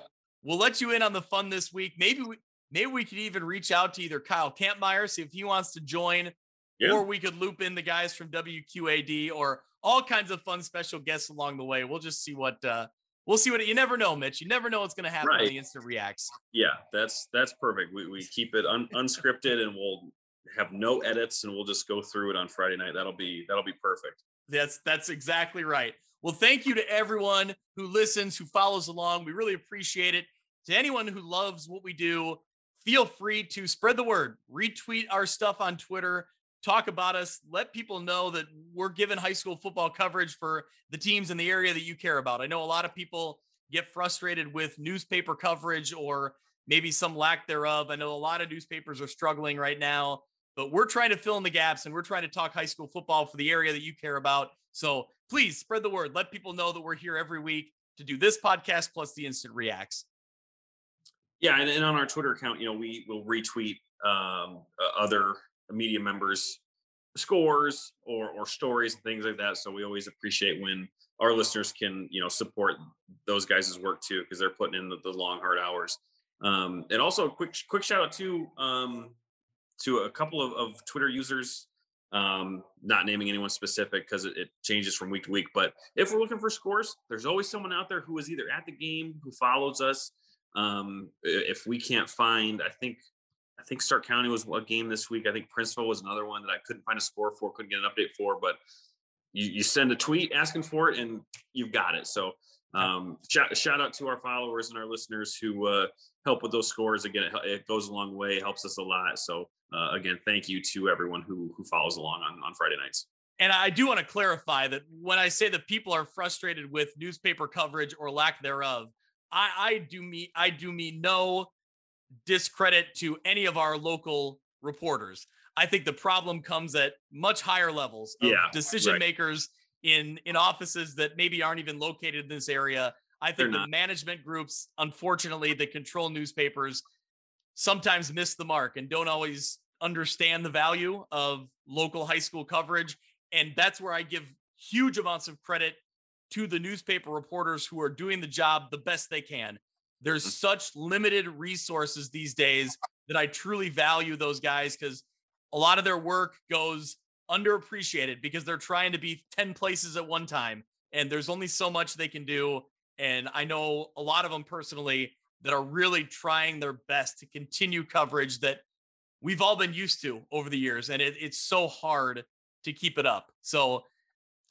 We'll let you in on the fun this week. Maybe we Maybe we could even reach out to either Kyle Kampmeyer, see if he wants to join, yeah. or we could loop in the guys from WQAD or all kinds of fun special guests along the way. We'll just see what uh we'll see what you never know, Mitch. You never know what's gonna happen right. the instant reacts.
Yeah, that's that's perfect. We we keep it un, unscripted and we'll have no edits and we'll just go through it on Friday night. That'll be that'll be perfect.
That's that's exactly right. Well, thank you to everyone who listens, who follows along. We really appreciate it. To anyone who loves what we do, feel free to spread the word, retweet our stuff on Twitter, talk about us, let people know that we're giving high school football coverage for the teams in the area that you care about. I know a lot of people get frustrated with newspaper coverage or maybe some lack thereof. I know a lot of newspapers are struggling right now. but we're trying to fill in the gaps and we're trying to talk high school football for the area that you care about. So please spread the word. Let people know that we're here every week to do this podcast plus the instant reacts.
Yeah, and, and on our Twitter account, you know, we will retweet um, uh, other media members' scores or or stories and things like that. So we always appreciate when our listeners can, you know, support those guys' work too because they're putting in the, the, long hard hours. Um, and also, quick quick shout out to um, to a couple of, of Twitter users. Um, not naming anyone specific because it, it changes from week to week. But if we're looking for scores, there's always someone out there who is either at the game, who follows us, um, if we can't find, I think, I think Stark County was a game this week. I think Princeville was another one that I couldn't find a score for, couldn't get an update for. But you, you send a tweet asking for it, and you've got it. So um, shout, shout out to our followers and our listeners who uh, help with those scores. Again, it, it, goes a long way, helps us a lot. So uh, again, thank you to everyone who who follows along on, on Friday nights.
And I do want to clarify that when I say that people are frustrated with newspaper coverage or lack thereof, I, I do me I do me no discredit to any of our local reporters. I think the problem comes at much higher levels of yeah, decision right. makers in in offices that maybe aren't even located in this area. I think the management groups, unfortunately, that control newspapers sometimes miss the mark and don't always understand the value of local high school coverage. And that's where I give huge amounts of credit to the newspaper reporters who are doing the job the best they can. There's mm-hmm. such limited resources these days that I truly value those guys because a lot of their work goes underappreciated because they're trying to be 10 places at one time and there's only so much they can do. And I know a lot of them personally that are really trying their best to continue coverage that we've all been used to over the years. And it, it's so hard to keep it up. So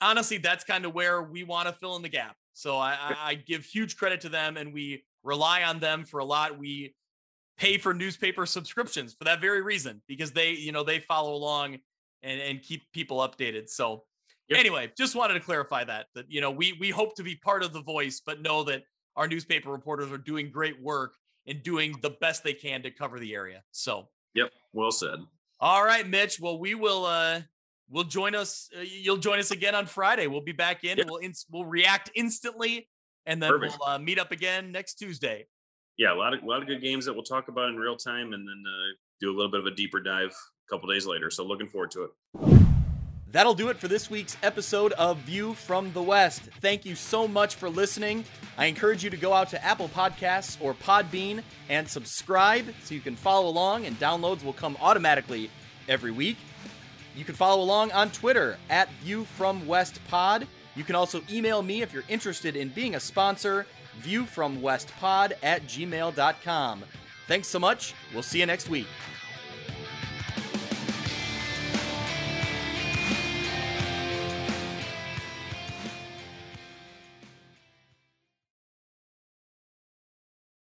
honestly, that's kind of where we want to fill in the gap. So I, I, give huge credit to them, and we rely on them for a lot. We pay for newspaper subscriptions for that very reason because they, you know, they follow along and and keep people updated. So yep. anyway, just wanted to clarify that that you know we we hope to be part of the voice, but know that our newspaper reporters are doing great work and doing the best they can to cover the area. So
yep, well said.
All right, Mitch. Well, we will uh will join us. Uh, you'll join us again on Friday. We'll be back in. We'll ins- we'll react instantly, and then Perfect. we'll uh, meet up again next Tuesday.
Yeah, a lot of a lot of good games that we'll talk about in real time, and then uh, do a little bit of a deeper dive a couple days later. So looking forward to it.
That'll do it for this week's episode of View from the West. Thank you so much for listening. I encourage you to go out to Apple Podcasts or Podbean and subscribe so you can follow along, and downloads will come automatically every week. You can follow along on Twitter at ViewFromWestPod. You can also email me if you're interested in being a sponsor, viewfromwestpod at gmail.com. Thanks so much. We'll see you next week.